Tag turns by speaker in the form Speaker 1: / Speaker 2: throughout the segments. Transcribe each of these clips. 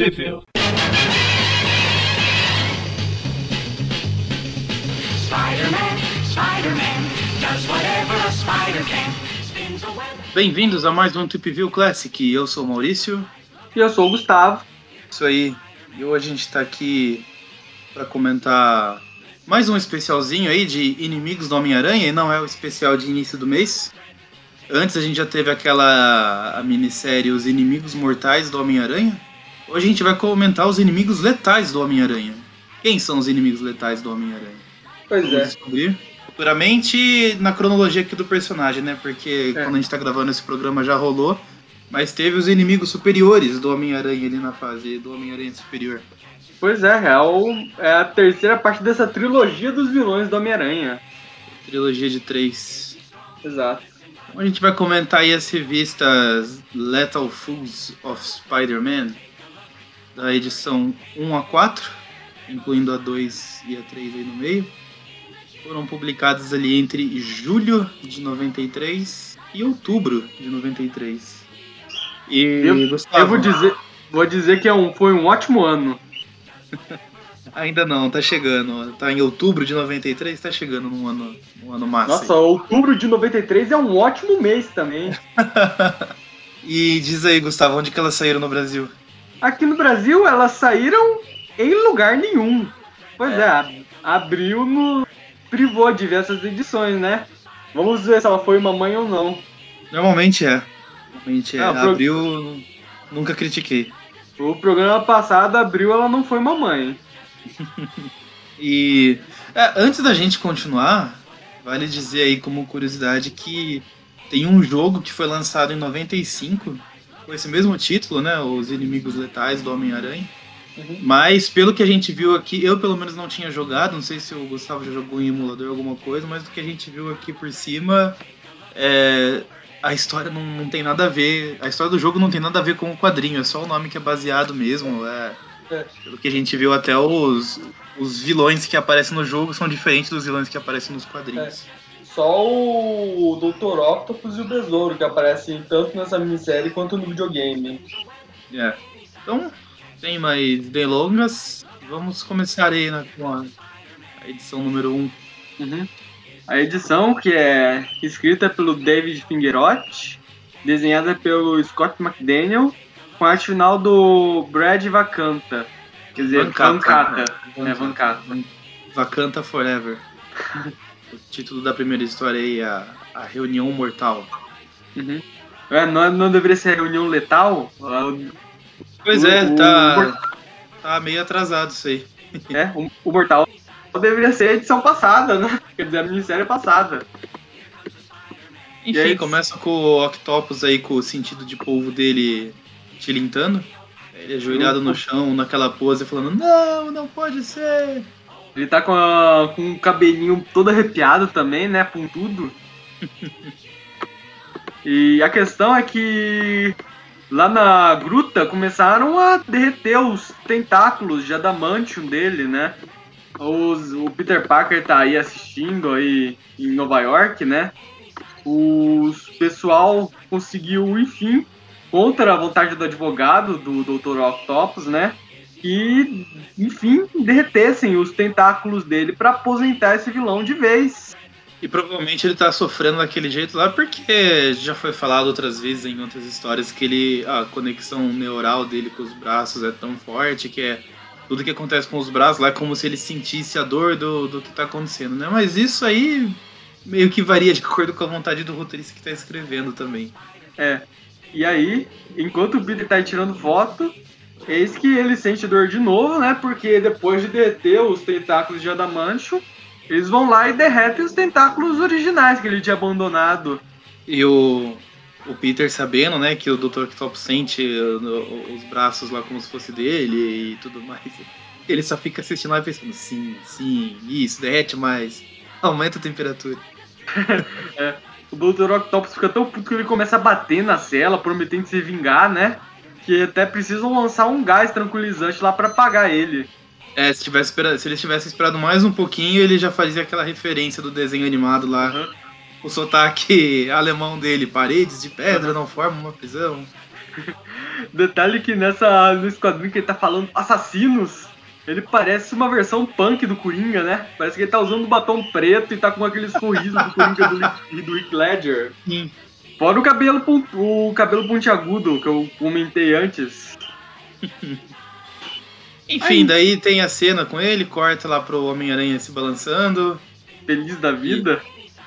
Speaker 1: Sheffield.
Speaker 2: Bem-vindos a mais um Trip View Classic. Eu sou o Maurício.
Speaker 3: E eu sou o Gustavo.
Speaker 2: Isso aí. E hoje a gente tá aqui para comentar mais um especialzinho aí de inimigos do Homem-Aranha, e não é o especial de início do mês. Antes a gente já teve aquela a minissérie Os Inimigos Mortais do Homem-Aranha. Hoje a gente vai comentar os inimigos letais do Homem-Aranha. Quem são os inimigos letais do Homem-Aranha?
Speaker 3: Pois
Speaker 2: Vamos
Speaker 3: é.
Speaker 2: descobrir. Futuramente na cronologia aqui do personagem, né? Porque
Speaker 3: É.
Speaker 2: quando a gente tá gravando esse programa já rolou. Mas teve os inimigos superiores do Homem-Aranha ali na fase do Homem-Aranha Superior.
Speaker 3: Pois é, é, é a terceira parte dessa trilogia dos vilões do Homem-Aranha.
Speaker 2: Trilogia de três.
Speaker 3: Exato.
Speaker 2: Então a gente vai comentar aí as revistas Lethal Fools of Spider-Man, da edição 1 a 4, incluindo a 2 e a 3 aí no meio. Foram publicadas ali entre julho de 93 e outubro de 93. E
Speaker 3: Eu,
Speaker 2: Gustavo,
Speaker 3: eu vou dizer, vou dizer que é um, foi um ótimo ano.
Speaker 2: ainda não, tá chegando. Tá em outubro de 93, tá chegando num ano, num ano massa.
Speaker 3: Nossa, outubro de 93 é um ótimo mês também.
Speaker 2: E diz aí, Gustavo, onde que elas saíram no Brasil?
Speaker 3: Aqui no Brasil elas saíram em lugar nenhum. Pois é, a- abriu no. privou de ver essas edições, né? Vamos ver se ela foi mamãe ou não.
Speaker 2: Normalmente é. Normalmente é.
Speaker 3: Ah, pro-
Speaker 2: Abril, nunca critiquei.
Speaker 3: O programa passado abriu, ela não foi mamãe.
Speaker 2: E é, antes da gente continuar, vale dizer aí como curiosidade que tem um jogo que foi lançado em 95 com esse mesmo título, né? Os Inimigos Letais do Homem-Aranha.
Speaker 3: Uhum.
Speaker 2: Mas pelo que a gente viu aqui, eu pelo menos não tinha jogado, não sei se o Gustavo já jogou em emulador alguma coisa, mas do que a gente viu aqui por cima, é, a história não, não tem nada a ver. A história do jogo não tem nada a ver com o quadrinho, é só o nome que é baseado mesmo. É,
Speaker 3: É.
Speaker 2: Pelo que a gente viu, até os, os vilões que aparecem no jogo são diferentes dos vilões que aparecem nos quadrinhos.
Speaker 3: Só o Dr. Octopus e o Besouro que aparecem tanto nessa minissérie quanto no videogame.
Speaker 2: É. Então, sem mais delongas, vamos começar aí na, com a, a edição número 1.
Speaker 3: A edição, que é escrita pelo David Fingerotti, desenhada pelo Scott McDaniel, com a arte final do Brad Vacanta. Quer dizer, Vancata. É, Vancata.
Speaker 2: Vacanta Forever. O título da primeira história aí é a, a Reunião Mortal.
Speaker 3: Uhum. É, não, não deveria ser reunião letal?
Speaker 2: Pois
Speaker 3: O-
Speaker 2: é,
Speaker 3: o-
Speaker 2: tá, tá meio atrasado isso aí.
Speaker 3: É, o, o Mortal deveria ser a edição passada, né? Quer dizer, a minissérie passada.
Speaker 2: Enfim,
Speaker 3: E aí-
Speaker 2: começa com o Octopus aí com o sentido de polvo dele tilintando. Ele ajoelhado no chão, naquela pose, falando: Não, não pode ser.
Speaker 3: Ele tá com, a- com um cabelinho todo arrepiado também, né? Pontudo. e a questão é que lá na gruta começaram a derreter os tentáculos de adamantium dele, né? Os, o Peter Parker tá aí assistindo aí em Nova York, né? O pessoal conseguiu, enfim, contra a vontade do advogado, do Dr. Octopus, né? Que, enfim, derretessem os tentáculos dele pra aposentar esse vilão de vez.
Speaker 2: E provavelmente ele tá sofrendo daquele jeito lá porque já foi falado outras vezes em outras histórias que ele a conexão neural dele com os braços é tão forte que é tudo que acontece com os braços lá é como se ele sentisse a dor do, do que tá acontecendo, né? Mas isso aí meio que varia de acordo com a vontade do roteirista que tá escrevendo também.
Speaker 3: É. E aí, enquanto o Peter tá tirando foto, eis que ele sente dor de novo, né? Porque depois de derreter os tentáculos de adamantium, eles vão lá e derretem os tentáculos originais que ele tinha abandonado.
Speaker 2: E o, o Peter sabendo, né, que o Dr. Octopus sente uh, os braços lá como se fosse dele e tudo mais. Ele só fica assistindo lá e pensando, sim, sim, isso, derrete mais. Aumenta a temperatura.
Speaker 3: O Dr. Octopus fica tão puto que ele começa a bater na cela, prometendo se vingar, né? Que até precisam lançar um gás tranquilizante lá pra apagar ele.
Speaker 2: É, se, tivesse se eles tivessem esperado mais um pouquinho, ele já fazia aquela referência do desenho animado lá.
Speaker 3: Uhum.
Speaker 2: O sotaque alemão dele, paredes de pedra não formam uma prisão.
Speaker 3: Detalhe que nessa, nesse quadrinho que ele tá falando assassinos, ele parece uma versão punk do Coringa, né? Parece que ele tá usando batom preto e tá com aqueles sorrisos do Coringa do, do Heath Ledger.
Speaker 2: Sim.
Speaker 3: Fora o cabelo, o cabelo pontiagudo que eu comentei antes.
Speaker 2: Enfim, daí tem a cena com ele, corta lá pro Homem-Aranha se balançando.
Speaker 3: Feliz da vida.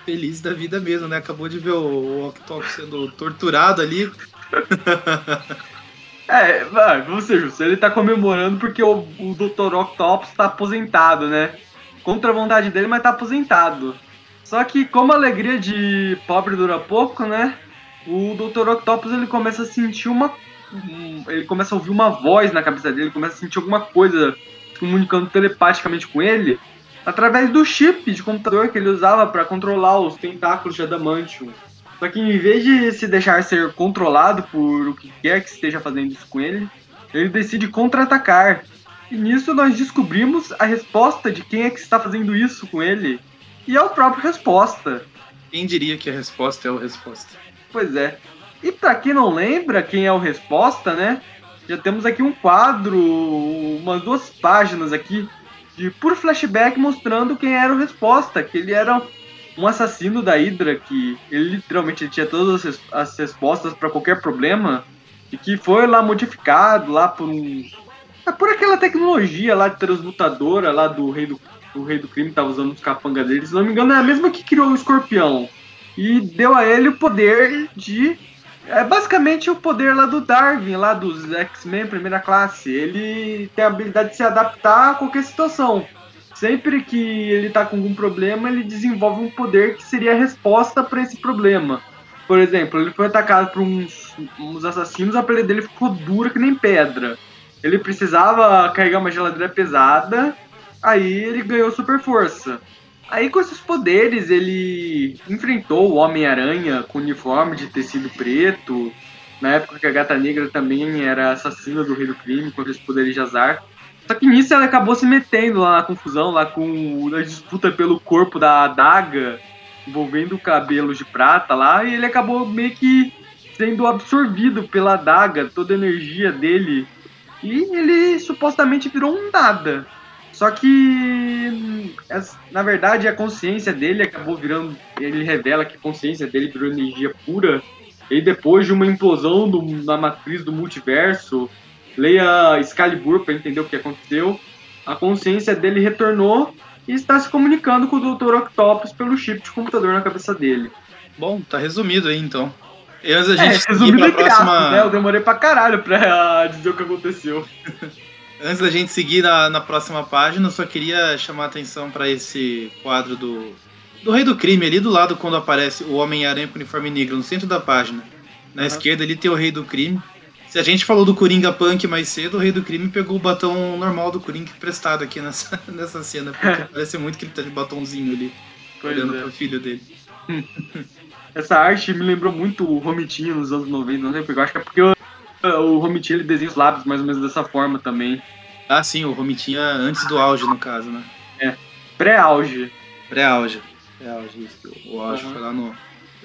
Speaker 2: Feliz da vida mesmo, né? Acabou de ver o, o Octopus sendo torturado ali.
Speaker 3: É, vai, vamos ser justos. Ele tá comemorando porque o, o Dr. Octopus tá aposentado, né? Contra a vontade dele, mas tá aposentado. Só que como a alegria de pobre dura pouco, né? O Dr. Octopus ele começa a sentir uma. um- Ele começa a ouvir uma voz na cabeça dele, começa a sentir alguma coisa comunicando telepaticamente com ele através do chip de computador que ele usava para controlar os tentáculos de Adamantium. Só que em vez de se deixar ser controlado por o que quer que esteja fazendo isso com ele, ele decide contra-atacar. E nisso nós descobrimos a resposta de quem é que está fazendo isso com ele. E é o próprio Resposta.
Speaker 2: Quem diria que a resposta é o resposta?
Speaker 3: Pois é. E pra quem não lembra quem é o Resposta, né? Já temos aqui um quadro, umas duas páginas aqui de puro flashback mostrando quem era o Resposta, que ele era um assassino da Hydra, que ele literalmente tinha todas as, res- as respostas pra qualquer problema e que foi lá modificado lá por um é por aquela tecnologia lá de transmutadora lá do rei do rei do crime que tava usando os capanga dele, se não me engano é a mesma que criou o escorpião e deu a ele o poder de. É basicamente o poder lá do Darwin, lá dos X-Men primeira classe. Ele tem a habilidade de se adaptar a qualquer situação. Sempre que ele tá com algum problema, ele desenvolve um poder que seria a resposta para esse problema. Por exemplo, ele foi atacado por uns, uns assassinos, a pele dele ficou dura que nem pedra. Ele precisava carregar uma geladeira pesada, aí ele ganhou super força. Aí com esses poderes ele enfrentou o Homem-Aranha com uniforme de tecido preto. Na época que a Gata Negra também era assassina do Rei do Crime com aqueles poderes de azar. Só que nisso ela acabou se metendo lá na confusão, lá com a disputa pelo corpo da adaga, envolvendo cabelos de prata lá, e ele acabou meio que sendo absorvido pela adaga, toda a energia dele. E ele supostamente virou um nada. Só que, na verdade, a consciência dele acabou virando. Ele revela que a consciência dele virou energia pura. E depois de uma implosão do- na matriz do multiverso, leia Excalibur para entender o que aconteceu. A consciência dele retornou e está se comunicando com o Dr. Octopus pelo chip de computador na cabeça dele.
Speaker 2: Bom, tá resumido aí então. E antes da
Speaker 3: É,
Speaker 2: gente seguir
Speaker 3: resumido
Speaker 2: pra próxima.
Speaker 3: né? Eu demorei pra caralho pra dizer o que aconteceu.
Speaker 2: Antes da gente seguir na, na próxima página, eu só queria chamar a atenção para esse quadro do, do Rei do Crime, ali do lado quando aparece o Homem-Aranha com uniforme negro, no centro da página. Na
Speaker 3: Aham.
Speaker 2: esquerda ali tem o Rei do Crime. Se a gente falou do Coringa Punk mais cedo, o Rei do Crime pegou o batom normal do Coringa emprestado aqui nessa, nessa cena, porque parece muito que ele tá de batomzinho ali,
Speaker 3: Pois
Speaker 2: olhando
Speaker 3: é.
Speaker 2: pro filho dele.
Speaker 3: Essa arte me lembrou muito o Romitinho nos anos 90, não sei porque. Eu acho que é porque o, o Romitinho ele desenha os lábios mais ou menos dessa forma também.
Speaker 2: Ah, sim, o Romitinha antes do auge, no caso, né?
Speaker 3: Pré-auge.
Speaker 2: Pré-auge. Pré-auge, isso. O auge
Speaker 3: Uhum.
Speaker 2: foi lá no,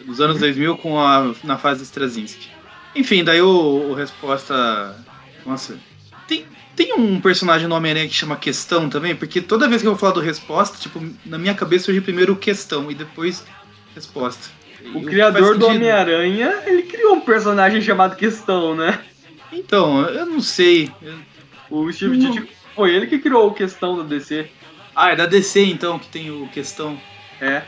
Speaker 2: nos anos 2000 com a, na fase Straczynski. Enfim, daí o, o Resposta... Nossa, tem, tem um personagem no Homem-Aranha que chama Questão também? Porque toda vez que eu vou falar do Resposta, tipo, na minha cabeça surge primeiro Questão e depois Resposta.
Speaker 3: O
Speaker 2: que
Speaker 3: criador do. Homem-Aranha, ele criou um personagem chamado Questão, né?
Speaker 2: Então, eu não sei.
Speaker 3: O Steve
Speaker 2: Não.
Speaker 3: Ditko foi ele que criou o Questão da DC.
Speaker 2: Ah, é da DC então que tem o Questão.
Speaker 3: É.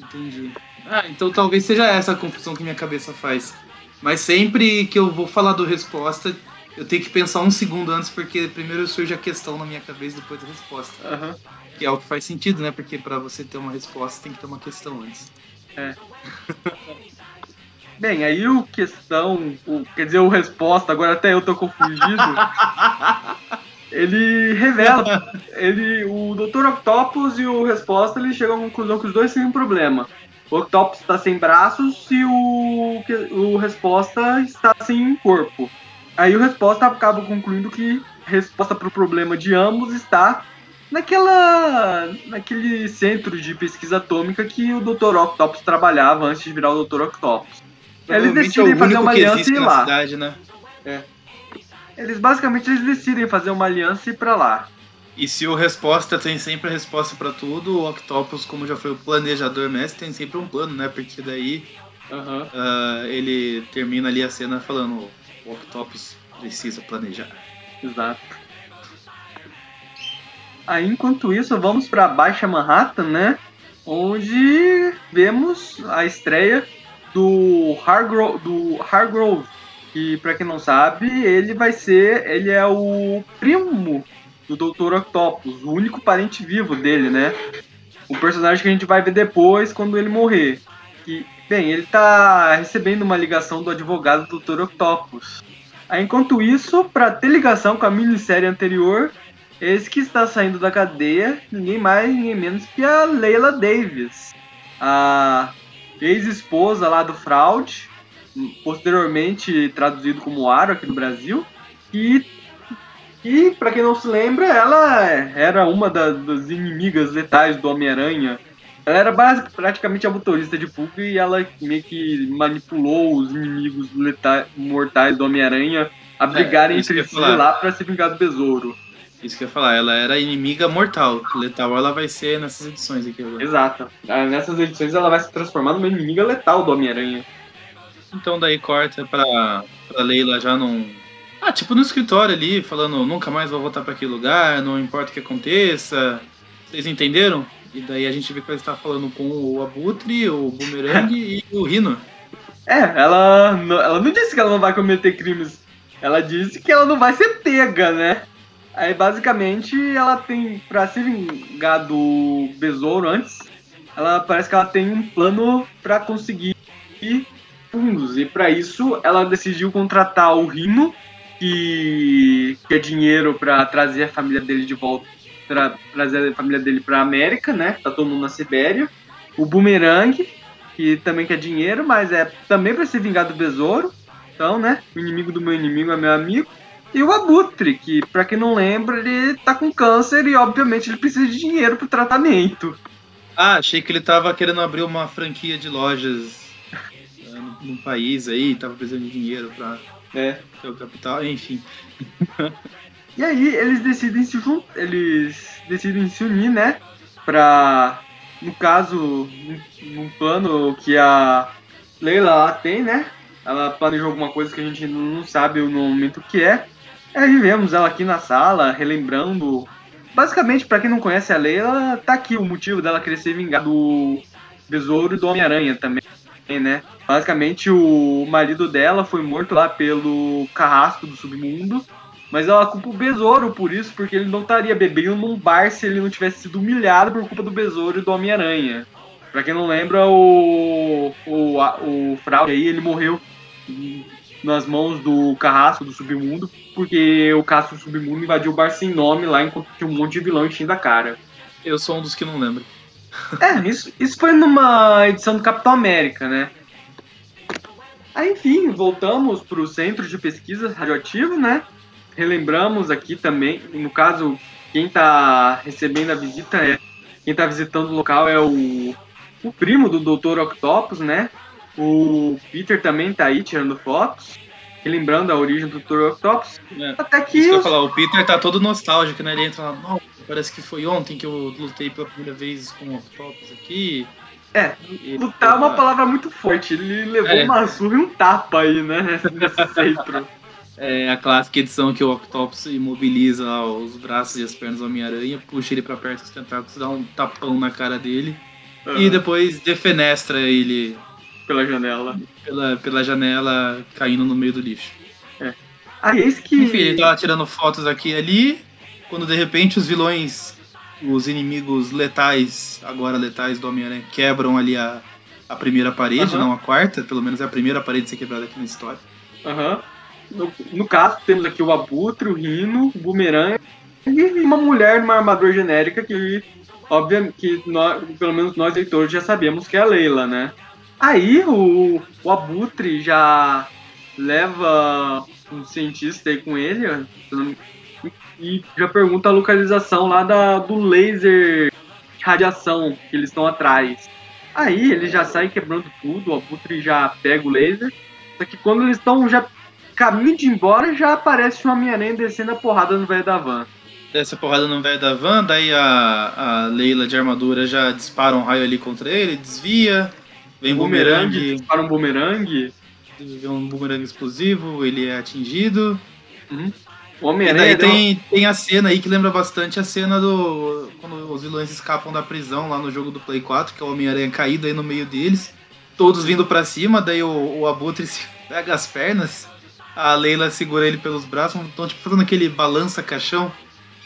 Speaker 2: Entendi. Ah, então talvez seja essa a confusão que minha cabeça faz. Mas sempre que eu vou falar do resposta, eu tenho que pensar um segundo antes, porque primeiro surge a questão na minha cabeça, depois a resposta.
Speaker 3: Aham.
Speaker 2: Que é o que faz sentido, né? Porque pra você ter uma resposta, tem que ter uma questão antes.
Speaker 3: Bem, aí o Questão, o, quer dizer, o Resposta, agora até eu tô confundido. ele revela, ele, o Dr. Octopus e o Resposta, eles chegam à conclusão que os dois têm um problema. O Octopus está sem braços e o, o Resposta está sem corpo. Aí o Resposta acaba concluindo que a resposta para o problema de ambos está naquela naquele centro de pesquisa atômica que o Dr. Octopus trabalhava antes de virar o Dr. Octopus. Eles decidem
Speaker 2: é
Speaker 3: fazer uma aliança e ir lá.
Speaker 2: cidade, né?
Speaker 3: Eles basicamente eles decidem fazer uma aliança e ir pra lá.
Speaker 2: E se o resposta tem sempre a resposta pra tudo, o Octopus, como já foi o planejador mestre, tem sempre um plano, né? Porque daí
Speaker 3: Aham.
Speaker 2: ah, ele termina ali a cena falando o Octopus precisa planejar.
Speaker 3: Exato. Aí, enquanto isso, vamos para Baixa Manhattan, né? Onde vemos a estreia do Hargrove, do Hargrove, que para quem não sabe, ele vai ser, ele é o primo do Dr. Octopus, o único parente vivo dele, né? O personagem que a gente vai ver depois quando ele morrer. Que, bem, ele tá recebendo uma ligação do advogado do Dr. Octopus. Enquanto isso, para ter ligação com a minissérie anterior, esse que está saindo da cadeia, ninguém mais, ninguém menos que a Leila Davis, a ex-esposa lá do Fraud, posteriormente traduzido como Aro aqui no Brasil, e, e para quem não se lembra, ela era uma da- das inimigas letais do Homem-Aranha. Ela era basic- praticamente a motorista de fuga e ela meio que manipulou os inimigos letais, mortais do Homem-Aranha a brigarem
Speaker 2: É, que eu
Speaker 3: entre si lá pra se vingar do besouro.
Speaker 2: Isso que eu ia falar, ela era inimiga mortal. Letal ela vai ser nessas edições aqui agora.
Speaker 3: Exato. Ah, Nessas edições ela vai se transformar numa inimiga letal do Homem-Aranha.
Speaker 2: Então daí corta pra, pra Leila já num. Ah, tipo no escritório ali, falando nunca mais vou voltar pra aquele lugar, não importa o que aconteça. Vocês entenderam? E daí a gente vê que ela está falando com o Abutre, o Boomerang e o Rino.
Speaker 3: É, ela, não- ela não disse que ela não vai cometer crimes. Ela disse que ela não vai ser pega, né? Aí basicamente ela tem, pra se vingar do besouro antes, ela parece que ela tem um plano pra conseguir fundos. E pra isso ela decidiu contratar o Rino, que quer dinheiro pra trazer a família dele de volta, tra trazer a família dele pra América, né? Tá todo mundo na Sibéria. O Boomerang, que também quer dinheiro, mas é também pra se vingar do besouro. Então, né? O inimigo do meu inimigo é meu amigo. E o Abutre, que pra quem não lembra, ele tá com câncer e obviamente ele precisa de dinheiro pro tratamento.
Speaker 2: Ah, achei que ele tava querendo abrir uma franquia de lojas eh, no, país aí, tava precisando de dinheiro pra
Speaker 3: É.
Speaker 2: ter o capital, enfim.
Speaker 3: E aí eles decidem se juntar, eles decidem se unir, né? Pra, no caso, num- num plano que a Leila lá tem, né? Ela planejou alguma coisa que a gente não sabe no momento que é. Aí vemos ela aqui na sala, relembrando. Basicamente, pra quem não conhece a Leila, tá aqui o motivo dela querer se vingar do Besouro e do Homem-Aranha também, né? Basicamente, o marido dela foi morto lá pelo carrasco do submundo. Mas ela culpa o Besouro por isso, porque ele não estaria bebendo num bar se ele não tivesse sido humilhado por culpa do Besouro e do Homem-Aranha. Pra quem não lembra, o, o, o Fraude aí, ele morreu nas mãos do Carrasco do Submundo, porque o do Submundo invadiu o bar sem nome lá enquanto tinha um monte de vilão enchendo a cara.
Speaker 2: Eu sou um dos que não lembro.
Speaker 3: É, isso, isso foi numa edição do Capitão América, né? Aí, enfim, voltamos pro Centro de Pesquisa Radioativo, né? Relembramos aqui também, no caso, quem tá recebendo a visita é. Quem tá visitando o local é o, o primo do Dr. Octopus, né? O Peter também tá aí tirando fotos, relembrando a origem do Dr. Octopus.
Speaker 2: É.
Speaker 3: Até que.
Speaker 2: Isso que eu falar, o Peter tá todo nostálgico, né? Ele entra lá, "Nossa, parece que foi ontem que eu lutei pela primeira vez com o Octopus aqui.
Speaker 3: É,
Speaker 2: E-
Speaker 3: lutar é uma palavra muito forte. Ele levou
Speaker 2: É.
Speaker 3: uma surra e um tapa aí, né? Nesse centro.
Speaker 2: É a clássica edição que o Octopus imobiliza os braços e as pernas do Homem-Aranha, puxa ele pra perto dos tentáculos, dá um tapão na cara dele e
Speaker 3: Aham.
Speaker 2: depois defenestra ele
Speaker 3: pela janela.
Speaker 2: pela, pela janela caindo no meio do lixo.
Speaker 3: Aí eis que.
Speaker 2: Enfim, ele tá tirando fotos aqui e ali, quando de repente os vilões, os inimigos letais, agora letais do Homem-Aranha, quebram ali a, a primeira parede, não a quarta, pelo menos é a primeira parede a ser quebrada aqui na história.
Speaker 3: Aham. No, no caso, temos aqui o Abutre, o Rino, o Boomerang e uma mulher numa armadura genérica que, obviamente, que nós, pelo menos nós leitores já sabemos que é a Leila, né? Aí o, o Abutre já leva um cientista aí com ele e já pergunta a localização lá da, do laser de radiação que eles estão atrás. Aí ele já sai quebrando tudo, o Abutre já pega o laser. Só que quando eles estão já caminho de embora já aparece o Homem-Aranha descendo a porrada no velho da van.
Speaker 2: Desce a porrada no velho da van, daí a, a Leila de armadura já dispara um raio ali contra ele, desvia. Vem
Speaker 3: Bumerangue,
Speaker 2: bumerangue,
Speaker 3: dispara um bumerangue.
Speaker 2: vem um bumerangue explosivo, ele é atingido.
Speaker 3: O
Speaker 2: E
Speaker 3: Homem-Aranha
Speaker 2: daí
Speaker 3: deu-
Speaker 2: tem, tem a cena aí que lembra bastante a cena do. Quando os vilões escapam da prisão lá no jogo do Play 4, que é o Homem-Aranha caído aí no meio deles. Todos vindo pra cima, daí o, o Abutre se pega as pernas, a Leila segura ele pelos braços, então tipo fazendo aquele balança-caixão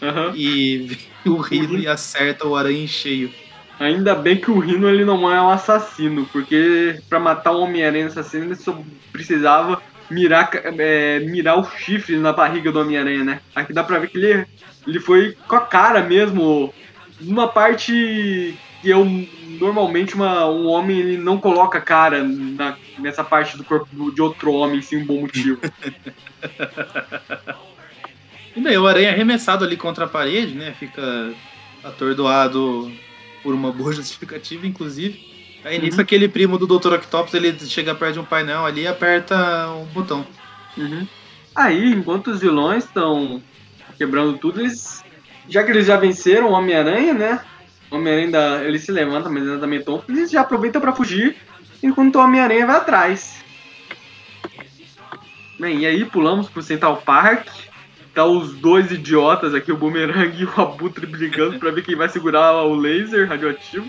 Speaker 3: Aham.
Speaker 2: e o Rino e acerta o aranha em cheio.
Speaker 3: Ainda bem que o Rino ele não é um assassino, porque pra matar o Homem-Aranha assassino ele só precisava mirar, é, mirar o chifre na barriga do Homem-Aranha, né? Aqui dá pra ver que ele, ele foi com a cara mesmo, numa parte que eu normalmente uma, um homem ele não coloca a cara na- nessa parte do corpo do- de outro homem sem um bom motivo.
Speaker 2: E daí o aranha é arremessado ali contra a parede, né? Fica atordoado por uma boa justificativa, inclusive. Aí
Speaker 3: Uhum.
Speaker 2: nisso aquele primo do Dr. Octopus, ele chega perto de um painel ali e aperta um botão.
Speaker 3: Uhum. Aí, enquanto os vilões estão quebrando tudo, eles. Já que eles já venceram o Homem-Aranha, né? O Homem-Aranha ainda. Ele se levanta, mas ainda tá meio tonto. Eles já aproveitam pra fugir, enquanto o Homem-Aranha vai atrás. Bem, e aí pulamos pro Central Park. Tá os dois idiotas aqui, o Boomerang e o Abutre brigando pra ver quem vai segurar o laser radioativo.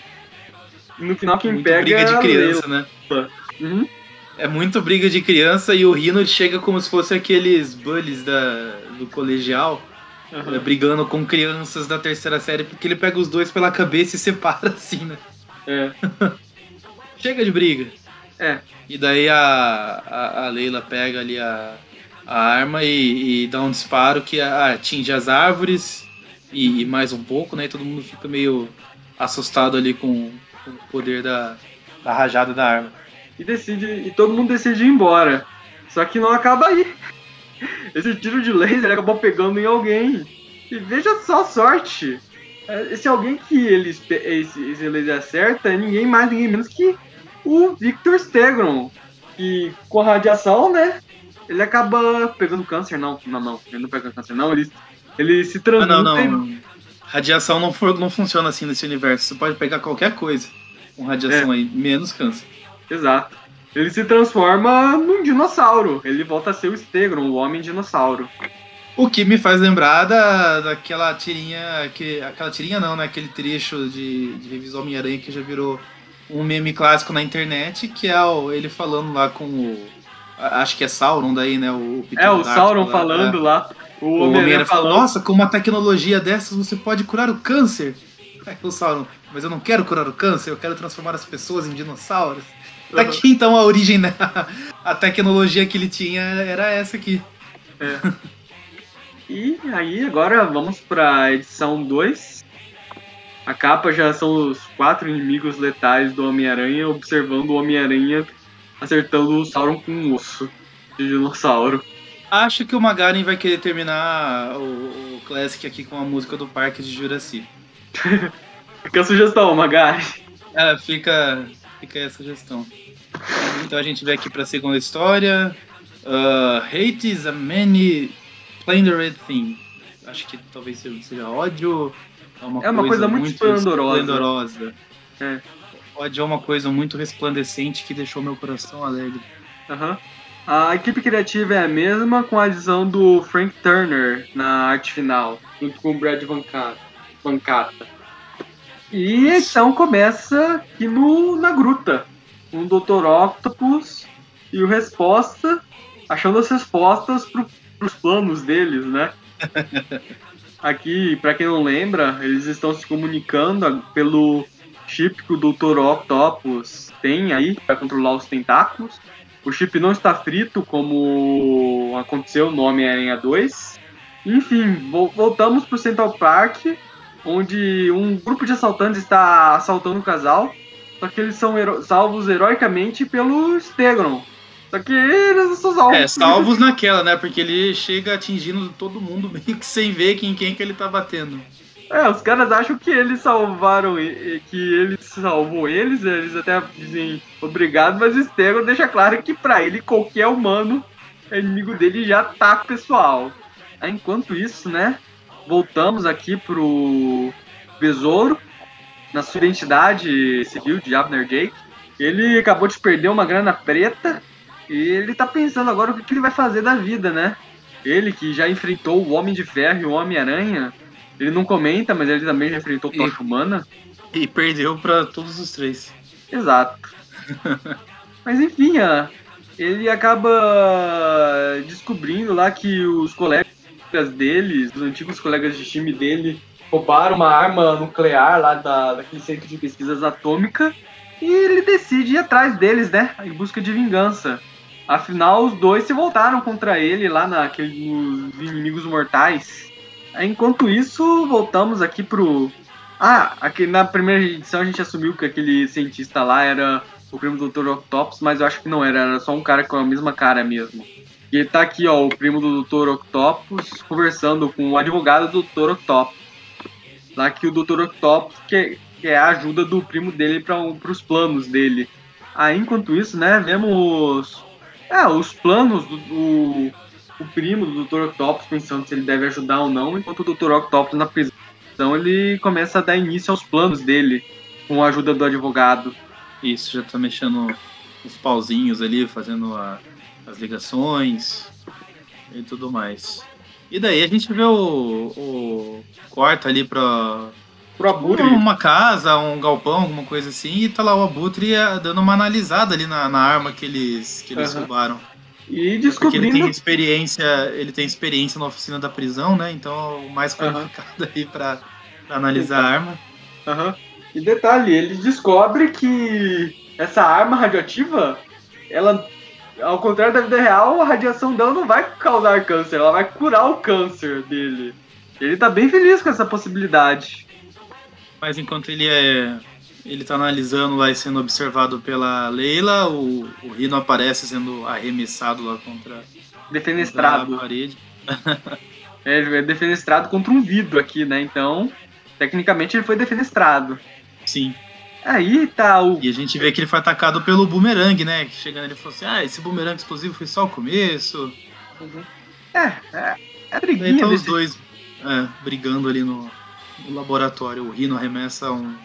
Speaker 3: E no final quem
Speaker 2: Muito
Speaker 3: pega
Speaker 2: briga
Speaker 3: é
Speaker 2: de criança, né?
Speaker 3: Uhum.
Speaker 2: É muito briga de criança e o Rino chega como se fosse aqueles bullies da, do colegial,
Speaker 3: Uhum.
Speaker 2: eh, brigando com crianças da terceira série, porque ele pega os dois pela cabeça e separa assim, né?
Speaker 3: É.
Speaker 2: Chega de briga.
Speaker 3: É.
Speaker 2: E daí a, a, a Leila pega ali a, a arma e, e dá um disparo que ah, atinge as árvores e, e mais um pouco, né? E todo mundo fica meio assustado ali com, com o poder da, da rajada da arma.
Speaker 3: e decide e todo mundo decide ir embora. Só que não acaba aí. Esse tiro de laser acabou pegando em alguém. E veja só a sorte. É, Esse alguém que ele, esse, esse laser acerta é ninguém mais, ninguém menos que o Victor Stegron. Que com a radiação, né? Ele acaba pegando câncer, não. Não, não. Ele não pega câncer, não. Ele, ele se
Speaker 2: Ah,
Speaker 3: transmuta.
Speaker 2: não,
Speaker 3: em-
Speaker 2: não. Radiação não, for, não funciona assim nesse universo. Você pode pegar qualquer coisa com radiação aí, menos câncer.
Speaker 3: Exato. Ele se transforma num dinossauro. Ele volta a ser o Stegron, o homem dinossauro.
Speaker 2: O que me faz lembrar da, daquela tirinha. Que, aquela tirinha não, né? Aquele trecho de, de revista Homem-Aranha que já virou um meme clássico na internet, que é o, ele falando lá com o. Acho que é Sauron daí, né? O Peter
Speaker 3: É, o
Speaker 2: Parker
Speaker 3: Sauron
Speaker 2: lá,
Speaker 3: falando
Speaker 2: né?
Speaker 3: lá. O, Homem-Aranha
Speaker 2: falou,
Speaker 3: falando.
Speaker 2: nossa, com uma tecnologia dessas você pode curar o câncer. Aí o Sauron, mas eu não quero curar o câncer, eu quero transformar as pessoas em dinossauros. Tá
Speaker 3: Uhum.
Speaker 2: aqui então a origem da a tecnologia que ele tinha era essa aqui.
Speaker 3: E aí, agora vamos pra edição 2. A capa já são os quatro inimigos letais do Homem-Aranha, observando o Homem-Aranha acertando o Sauron com um osso de dinossauro.
Speaker 2: Acho que o Magarin vai querer terminar o, o Classic aqui com a música do Parque de Juraci.
Speaker 3: Fica a sugestão, Magari.
Speaker 2: É, fica, fica essa sugestão. Então a gente vem aqui pra segunda história. Uh, hate is a many splendid thing. Acho que talvez seja ódio. É uma,
Speaker 3: É uma coisa muito esplendorosa.
Speaker 2: esplendorosa.
Speaker 3: É.
Speaker 2: Ódio é uma coisa muito resplandecente que deixou meu coração alegre.
Speaker 3: Aham. A equipe criativa é a mesma, com a adição do Frank Turner na arte final, junto com o Brad Van Ca- Van Cata. E edição começa aqui no, na gruta, com o Dr. Octopus e o Resposta achando as respostas pro, pros planos deles, né? Aqui, pra quem não lembra, eles estão se comunicando pelo chip que o Dr. Octopus tem aí para controlar os tentáculos. O chip não está frito como aconteceu no Homem-Aranha 2. Enfim, vo- voltamos pro Central Park, onde um grupo de assaltantes está assaltando o casal. Só que eles são hero- salvos heroicamente pelo Stegron. Só que eles são salvos.
Speaker 2: É, salvos naquela, né? Porque ele chega atingindo todo mundo meio que sem ver quem quem que ele tá batendo.
Speaker 3: É, os caras acham que eles salvaram, que ele salvou eles, eles até dizem obrigado, mas o Stegron deixa claro que pra ele qualquer humano o inimigo dele já o pessoal. Enquanto isso, né? Voltamos aqui pro Besouro, na sua identidade civil de Abner Jake. Ele acabou de perder uma grana preta e ele tá pensando agora o que, que ele vai fazer da vida, né? Ele que já enfrentou o Homem de Ferro e o Homem-Aranha. Ele não comenta, mas ele também já enfrentou o Tocha Humana.
Speaker 2: E perdeu pra todos os três.
Speaker 3: Exato. Mas enfim, ele acaba descobrindo lá que os colegas dele, os antigos colegas de time dele, roubaram uma arma nuclear lá da, daquele centro de pesquisas atômica e ele decide ir atrás deles, né? Em busca de vingança. Afinal, os dois se voltaram contra ele lá naquele, nos inimigos mortais. Enquanto isso, voltamos aqui pro. Ah, aqui na primeira edição a gente assumiu que aquele cientista lá era o primo do Dr. Octopus, mas eu acho que não era, era só um cara com a mesma cara mesmo. E ele tá aqui, ó, o primo do Dr. Octopus, conversando com o advogado do Dr. Octopus. Lá que o Dr. Octopus quer, quer a ajuda do primo dele para os planos dele. Aí, enquanto isso, né, vemos é, os planos do, do o primo do Dr. Octopus pensando se ele deve ajudar ou não, enquanto o Dr. Octopus na prisão ele começa a dar início aos planos dele com a ajuda do advogado.
Speaker 2: Isso, já tá mexendo os pauzinhos ali, fazendo a, as ligações e tudo mais. E daí a gente vê o, o corta ali pra
Speaker 3: Pro Abutre.
Speaker 2: uma casa, um galpão, alguma coisa assim, e tá lá o Abutre eh, dando uma analisada ali na, na arma que eles, que eles
Speaker 3: Aham.
Speaker 2: roubaram.
Speaker 3: E
Speaker 2: Porque ele
Speaker 3: descobrindo.
Speaker 2: tem experiência, ele tem experiência na oficina da prisão, né? Então é o mais qualificado aí pra, pra analisar a arma.
Speaker 3: Aham. E detalhe, ele descobre que essa arma radioativa, ela, ao contrário da vida real, a radiação dela não vai causar câncer, ela vai curar o câncer dele. Ele tá bem feliz com essa possibilidade.
Speaker 2: Mas enquanto ele é. Ele tá analisando lá e sendo observado pela Leila, o, o Rino aparece sendo arremessado lá contra, contra a
Speaker 3: Defenestrado.
Speaker 2: parede.
Speaker 3: É, ele é defenestrado contra um vidro aqui, né? Então, tecnicamente ele foi defenestrado.
Speaker 2: Sim.
Speaker 3: Aí tá o.
Speaker 2: E a gente vê que ele foi atacado pelo boomerang, né? Chegando ele falou assim: Ah, esse boomerang explosivo foi só o começo.
Speaker 3: É, é, é
Speaker 2: Daí
Speaker 3: briguinha
Speaker 2: tá os dois é, brigando ali no, no laboratório. O Rino arremessa um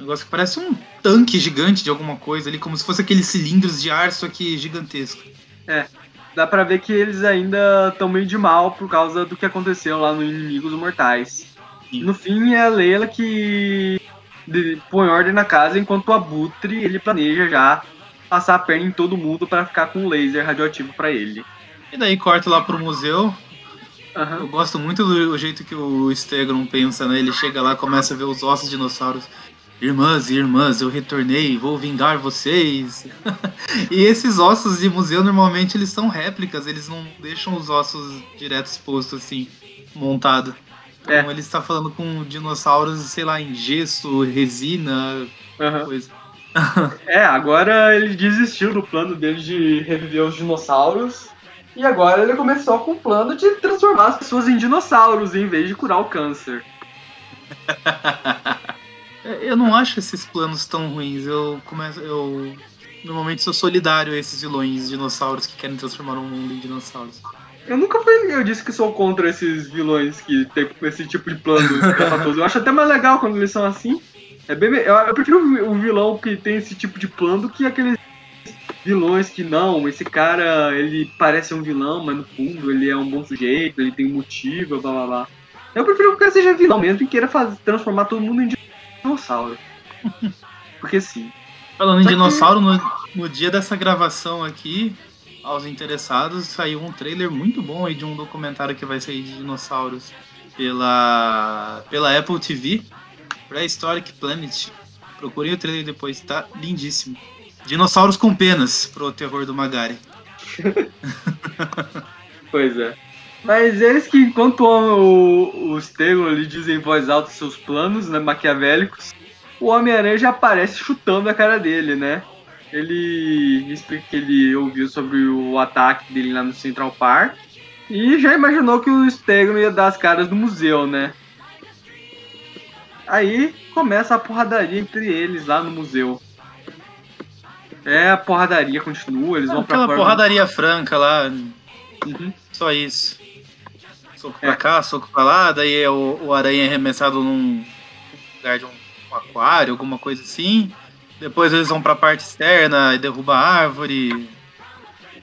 Speaker 2: negócio que parece um tanque gigante de alguma coisa ali, como se fosse aqueles cilindros de ar, só que gigantesco.
Speaker 3: dá pra ver que eles ainda estão meio de mal por causa do que aconteceu lá no Inimigos Mortais.
Speaker 2: Sim.
Speaker 3: No fim, é a Leila que põe ordem na casa, enquanto o Abutre ele planeja já passar a perna em todo mundo pra ficar com um laser radioativo pra ele.
Speaker 2: E daí corta lá pro museu. Eu
Speaker 3: Aham.
Speaker 2: gosto muito do jeito que o Stegron pensa, né? Ele chega lá, começa a ver os ossos de dinossauros. Irmãs e irmãs, eu retornei, vou vingar vocês. e esses ossos de museu, normalmente, eles são réplicas, eles não deixam os ossos direto expostos, assim, montado. Então,
Speaker 3: É.
Speaker 2: ele está falando com dinossauros, sei lá, em gesso, resina,
Speaker 3: aham.
Speaker 2: coisa.
Speaker 3: É, agora ele desistiu do plano dele de reviver os dinossauros. E agora ele começou com o plano de transformar as pessoas em dinossauros em vez de curar o câncer.
Speaker 2: Eu não acho esses planos tão ruins. Eu começo. Eu normalmente sou solidário a esses vilões dinossauros que querem transformar o mundo em dinossauros.
Speaker 3: Eu nunca fui. Eu disse que sou contra esses vilões que tem esse tipo de plano. Eu acho até mais legal quando eles são assim. É bem, eu, eu prefiro o vilão que tem esse tipo de plano do que aqueles vilões que não, esse cara ele parece um vilão, mas no fundo ele é um bom sujeito, ele tem um motivo, blá blá blá. Eu prefiro que o cara seja vilão mesmo e queira fazer, transformar todo mundo em dinossauro. Porque sim.
Speaker 2: Falando em
Speaker 3: Só que-
Speaker 2: dinossauro, no, no dia dessa gravação aqui, aos interessados, saiu um trailer muito bom aí de um documentário que vai sair de dinossauros pela, pela Apple TV, Prehistoric Planet. Procurem o trailer depois, tá lindíssimo. Dinossauros com penas, pro terror do Magari.
Speaker 3: Pois é. Mas eles que, enquanto o, o Stegron ali dizem em voz alta seus planos, né, maquiavélicos, o Homem-Aranha já aparece chutando a cara dele, né? Ele explica que ele ouviu sobre o ataque dele lá no Central Park e já imaginou que o Stegron ia dar as caras no museu, né? Aí começa a porradaria entre eles lá no museu. É, a porradaria continua, eles vão pra
Speaker 2: Aquela porradaria franca lá.
Speaker 3: Uhum.
Speaker 2: Só isso. Soco pra cá, soco pra lá, daí é o, o aranha é arremessado num lugar de um, um aquário, alguma coisa assim. Depois eles vão pra parte externa e derruba a árvore.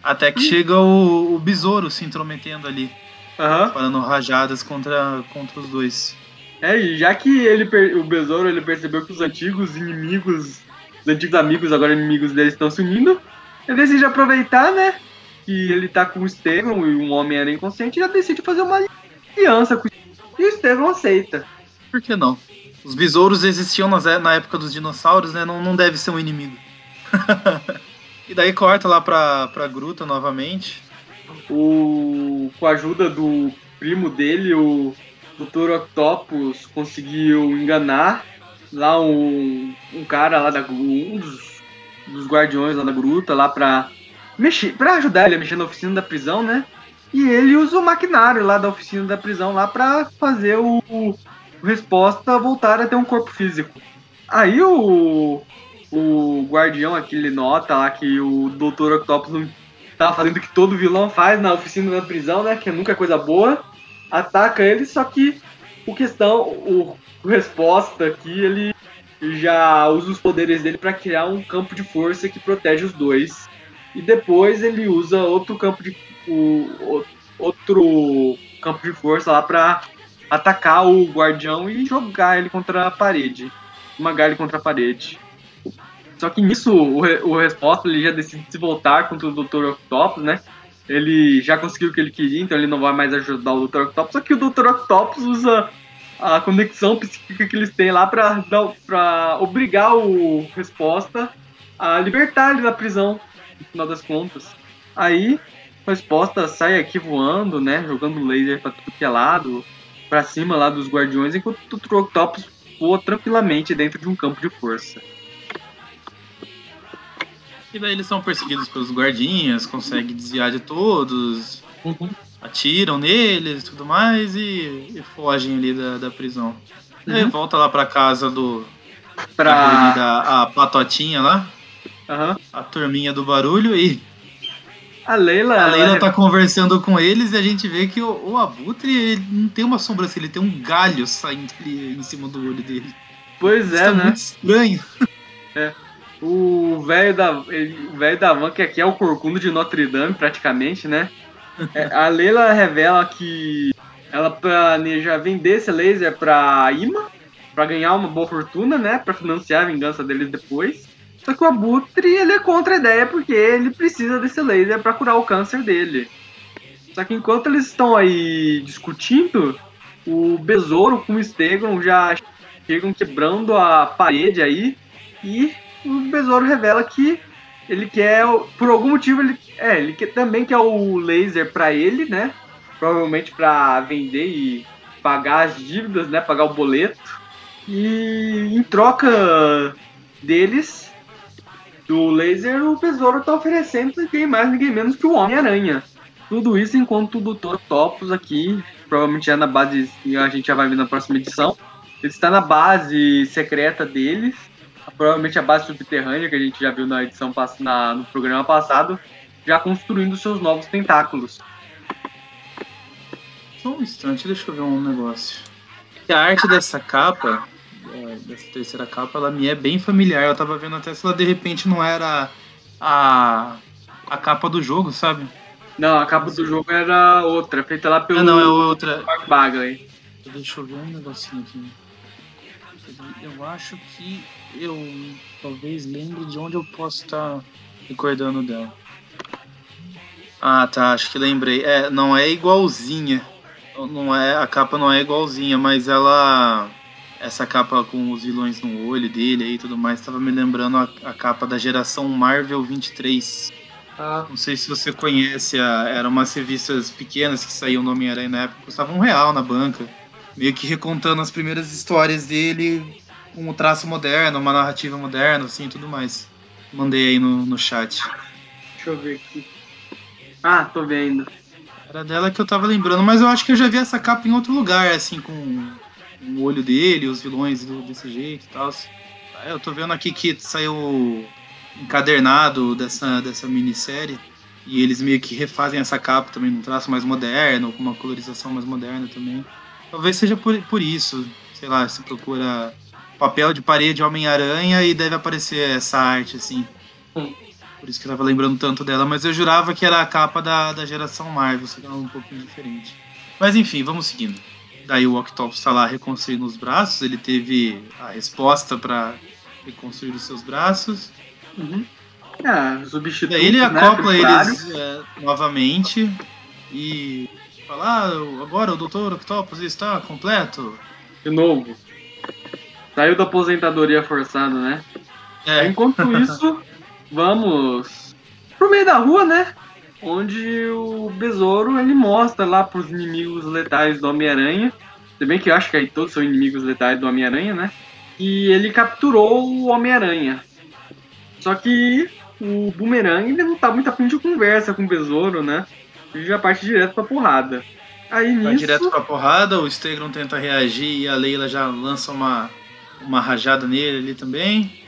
Speaker 2: Até que chega o, o besouro se intrometendo ali,
Speaker 3: Aham.
Speaker 2: falando rajadas contra, contra os dois.
Speaker 3: É, e já que ele o Besouro ele percebeu que os antigos inimigos, os antigos amigos, agora inimigos dele estão se unindo, ele decide aproveitar, né? Que ele tá com o Estevam e um homem era inconsciente e já decide fazer uma aliança com E o Estevam aceita.
Speaker 2: Por que não? Os besouros existiam é- na época dos dinossauros, né? Não, não deve ser um inimigo. e daí corta lá pra, pra gruta novamente.
Speaker 3: O, com a ajuda do primo dele, o Dr. Octopus conseguiu enganar lá um, um cara lá da um dos, dos guardiões lá da gruta lá pra mexer, para ajudar ele a mexer na oficina da prisão, né? E ele usa o maquinário lá da oficina da prisão lá pra fazer o, o resposta voltar a ter um corpo físico. Aí o o guardião aqui ele nota lá que o Dr. Octopus não tá fazendo o que todo vilão faz na oficina da prisão, né? Que nunca é coisa boa. Ataca ele, só que o questão, o, o resposta aqui, ele já usa os poderes dele para criar um campo de força que protege os dois. E depois ele usa outro campo de o, outro campo de força lá para atacar o guardião e jogar ele contra a parede, esmagar ele contra a parede. Só que nisso o, o resposta ele já decide se voltar contra o Dr. Octopus, né? Ele já conseguiu o que ele queria, então ele não vai mais ajudar o Dr. Octopus. Só que o Dr. Octopus usa a conexão psíquica que eles têm lá pra obrigar o resposta a libertar ele da prisão, no final das contas. Aí a resposta sai aqui voando, né? Jogando laser pra tudo que é lado, pra cima lá dos guardiões, enquanto o Dr. Octopus voa tranquilamente dentro de um campo de força.
Speaker 2: E daí eles são perseguidos pelos guardinhas, conseguem desviar de todos, atiram neles e tudo mais e, e fogem ali da, da prisão. E
Speaker 3: Uhum.
Speaker 2: volta lá pra casa do.
Speaker 3: Pra.
Speaker 2: Da, a patotinha lá,
Speaker 3: Aham.
Speaker 2: a turminha do barulho, e
Speaker 3: A Leila.
Speaker 2: a Leila tá conversando com eles e a gente vê que o, o Abutre ele não tem uma sobrancelha, ele tem um galho saindo ali em cima do olho dele.
Speaker 3: Pois
Speaker 2: Isso
Speaker 3: é,
Speaker 2: tá
Speaker 3: né?
Speaker 2: muito estranho.
Speaker 3: O velho da, ele- o velho da van, que aqui é o corcunda de Notre Dame, praticamente, né? É, a Leila revela que ela planeja vender esse laser pra Ima, pra ganhar uma boa fortuna, né? Pra financiar a vingança deles depois. Só que o Abutre, ele é contra a ideia porque ele precisa desse laser pra curar o câncer dele. Só que enquanto eles estão aí discutindo, o Besouro com o Stegon já chegam quebrando a parede aí e o Besouro revela que ele quer, por algum motivo, ele, é, ele quer, também quer o laser pra ele, né? Provavelmente pra vender e pagar as dívidas, né? Pagar o boleto. E em troca deles, do laser, o Besouro tá oferecendo ninguém mais, ninguém menos que o Homem-Aranha. Tudo isso enquanto o Dr. Topos aqui, provavelmente já na base, a gente já vai ver na próxima edição, ele está na base secreta deles, provavelmente a base subterrânea que a gente já viu na edição na, no programa passado, já construindo seus novos tentáculos.
Speaker 2: Só um instante, deixa eu ver um negócio. A arte dessa capa, é, dessa terceira capa, ela me é bem familiar. Eu tava vendo até se ela de repente não era a, a capa do jogo, sabe?
Speaker 3: Não, a capa do jogo era outra, feita lá pelo
Speaker 2: Ah, não, é outra.
Speaker 3: Mark Bagley.
Speaker 2: Deixa eu ver um negocinho aqui. Eu acho que eu talvez lembre de onde eu posso estar recordando dela. Ah, tá, acho que lembrei. É, não é igualzinha. Não é, a capa não é igualzinha, mas ela essa capa com os vilões no olho dele aí e tudo mais, tava me lembrando a, a capa da geração Marvel 23.
Speaker 3: Ah,
Speaker 2: Não sei se você conhece, a, eram umas revistas pequenas que saíam no Homem-Aranha na época, custavam um real na banca. Meio que recontando as primeiras histórias dele com um traço moderno, uma narrativa moderna, assim e tudo mais. Mandei aí no, no chat.
Speaker 3: deixa eu ver aqui. Ah, tô vendo.
Speaker 2: Era dela que eu tava lembrando, mas eu acho que eu já vi essa capa em outro lugar, assim, com o olho dele, os vilões desse jeito e tal. É, eu tô vendo aqui que saiu encadernado dessa, dessa minissérie. E eles meio que refazem essa capa também num traço mais moderno, com uma colorização mais moderna também. Talvez seja por, por isso. Sei lá, se procura papel de parede Homem-Aranha e deve aparecer essa arte, assim. Por isso que eu tava lembrando tanto dela, mas eu jurava que era a capa da, da geração Marvel, só que um pouquinho diferente. Mas enfim, vamos seguindo. Daí o Octopus tá lá reconstruindo os braços, ele teve a resposta para reconstruir os seus braços.
Speaker 3: Uhum. Ah, substituto,
Speaker 2: Daí ele
Speaker 3: né,
Speaker 2: acopla
Speaker 3: temporário.
Speaker 2: eles é, novamente e fala: ah, agora o Dr. Octopus está completo.
Speaker 3: De novo. Saiu da aposentadoria forçada, né?
Speaker 2: É,
Speaker 3: Enquanto isso, vamos pro meio da rua, né? Onde o Besouro ele mostra lá pros inimigos letais do Homem-Aranha. Se bem que eu acho que aí todos são inimigos letais do Homem-Aranha, né? E ele capturou o Homem-Aranha. Só que o Boomerang ele não tá muito afim de conversa com o Besouro, né? Ele já parte direto pra porrada. Aí
Speaker 2: vai
Speaker 3: nisso.
Speaker 2: direto pra porrada, o Stegron tenta reagir e a Leila já lança uma, uma rajada nele ali também.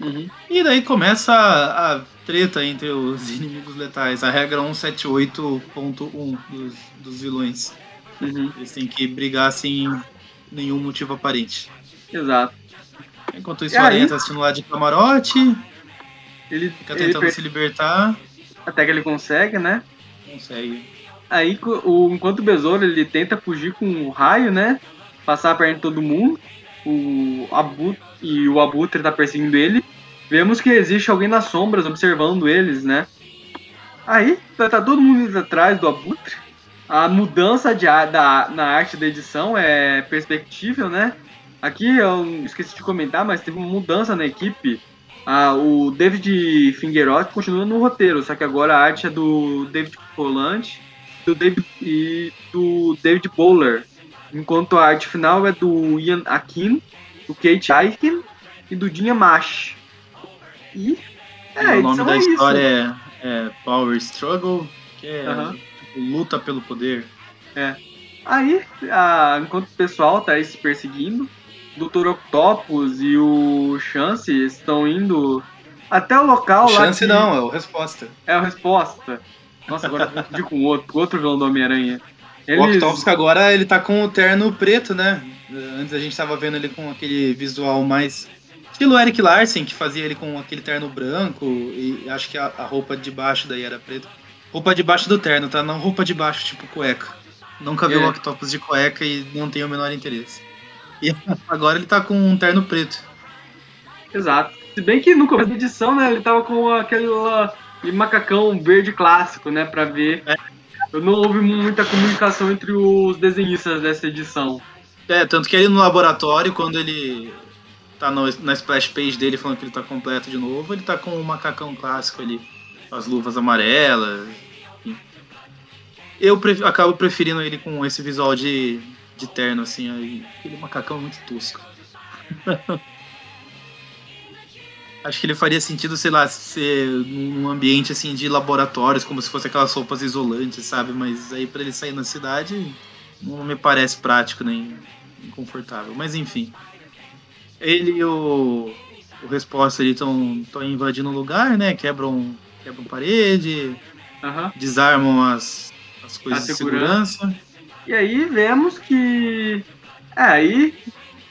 Speaker 3: Uhum.
Speaker 2: E daí começa a, a treta entre os inimigos letais, a regra 178.1 dos, dos vilões.
Speaker 3: Uhum.
Speaker 2: Eles têm que brigar sem nenhum motivo aparente.
Speaker 3: Exato.
Speaker 2: Enquanto isso,
Speaker 3: E
Speaker 2: o Aranha tá assistindo lá de camarote,
Speaker 3: Ele,
Speaker 2: fica
Speaker 3: ele
Speaker 2: tentando
Speaker 3: per-
Speaker 2: se libertar,
Speaker 3: até que ele consegue, né?
Speaker 2: consegue.
Speaker 3: Aí, o, enquanto o Besouro ele tenta fugir com o raio, né? Passar perto de todo mundo. O Abu e o Abutre tá perseguindo ele. Vemos que existe alguém nas sombras observando eles, né? Aí, tá, tá todo mundo atrás do Abutre. A mudança de, da, na arte da edição é perspectível, né? Aqui eu esqueci de comentar, mas teve uma mudança na equipe. Ah, o David Fingeroth continua no roteiro, só que agora a arte é do David Polante do David, e do David Bowler, enquanto a arte final é do Ian Akin, do Kate Aiken e do Dinha Mash. E é,
Speaker 2: o nome
Speaker 3: edição
Speaker 2: da
Speaker 3: é
Speaker 2: história é, é Power Struggle, que é
Speaker 3: Aham.
Speaker 2: tipo, luta pelo poder.
Speaker 3: isso. Aí, a- enquanto o pessoal tá aí se perseguindo, o Dr. Octopus e o Chance estão indo até o local lá
Speaker 2: Chance
Speaker 3: que
Speaker 2: não, é o resposta.
Speaker 3: é a resposta. Nossa, agora eu confundi com outro, outro vilão do Homem-Aranha.
Speaker 2: O
Speaker 3: Eles-
Speaker 2: Octopus que agora ele tá com o terno preto, né? Antes a gente tava vendo ele com aquele visual mais. Estilo Eric Larsen, que fazia ele com aquele terno branco e acho que a, a roupa de baixo daí era preta. Roupa de baixo do terno, tá? Não roupa de baixo, tipo cueca. Nunca vi
Speaker 3: É.
Speaker 2: o Octopus de cueca e não tenho o menor interesse. E agora ele tá com um terno preto.
Speaker 3: Exato. Se bem que no começo da edição, né, ele tava com aquele, macacão verde clássico, né, pra ver.
Speaker 2: É.
Speaker 3: Não houve muita comunicação entre os desenhistas dessa edição.
Speaker 2: É, tanto que ele no laboratório, quando ele tá no- na splash page dele falando que ele tá completo de novo, ele tá com o macacão clássico ali, as luvas amarelas. enfim. Eu pref- acabo preferindo ele com esse visual de, de terno, assim, aí, aquele macacão muito tosco. Acho que ele faria sentido, sei lá, ser num ambiente assim de laboratórios, como se fosse aquelas roupas isolantes, sabe? Mas aí pra ele sair na cidade não me parece prático nem confortável. Mas enfim. Ele e o, o Resposta estão invadindo o lugar, né? Quebram, quebram parede, desarmam as, as coisas
Speaker 3: A
Speaker 2: de
Speaker 3: segurança. E aí vemos que. É, aí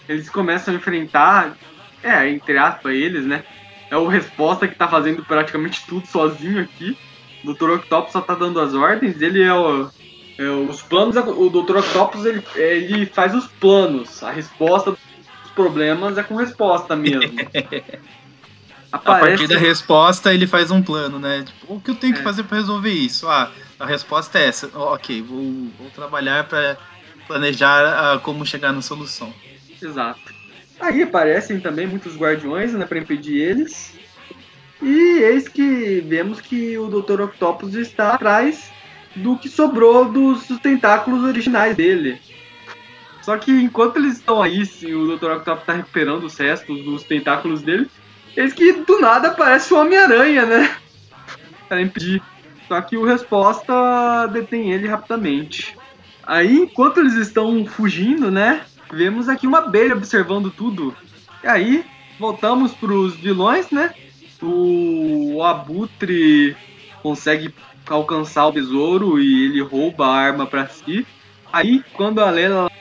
Speaker 3: eles começam a enfrentar. É, entre aspas, eles, né? É o Resposta que tá fazendo praticamente tudo sozinho aqui. O Dr. Octopus só tá dando as ordens, ele é o. é os planos, o Dr. Octopus ele, ele faz os planos. A resposta problemas é com resposta mesmo.
Speaker 2: A partir da resposta, ele faz um plano, né? Tipo, o que eu tenho que
Speaker 3: É.
Speaker 2: fazer pra resolver isso? Ah, a resposta é essa. Ok, vou, vou trabalhar pra planejar ah, como chegar na solução.
Speaker 3: Exato. Aí aparecem também muitos guardiões, né, para impedir eles. E eis que vemos que o Dr. Octopus está atrás do que sobrou dos tentáculos originais dele. Só que enquanto eles estão aí, se o Dr. Octopus está recuperando os restos dos tentáculos dele, eis que do nada aparece o Homem-Aranha, né? Para impedir. Só que o Resposta detém ele rapidamente. Aí, enquanto eles estão fugindo, né? Vemos aqui uma abelha observando tudo. E aí, voltamos pros vilões, né? O Abutre consegue alcançar o besouro e ele rouba a arma pra si. Aí, quando a Lela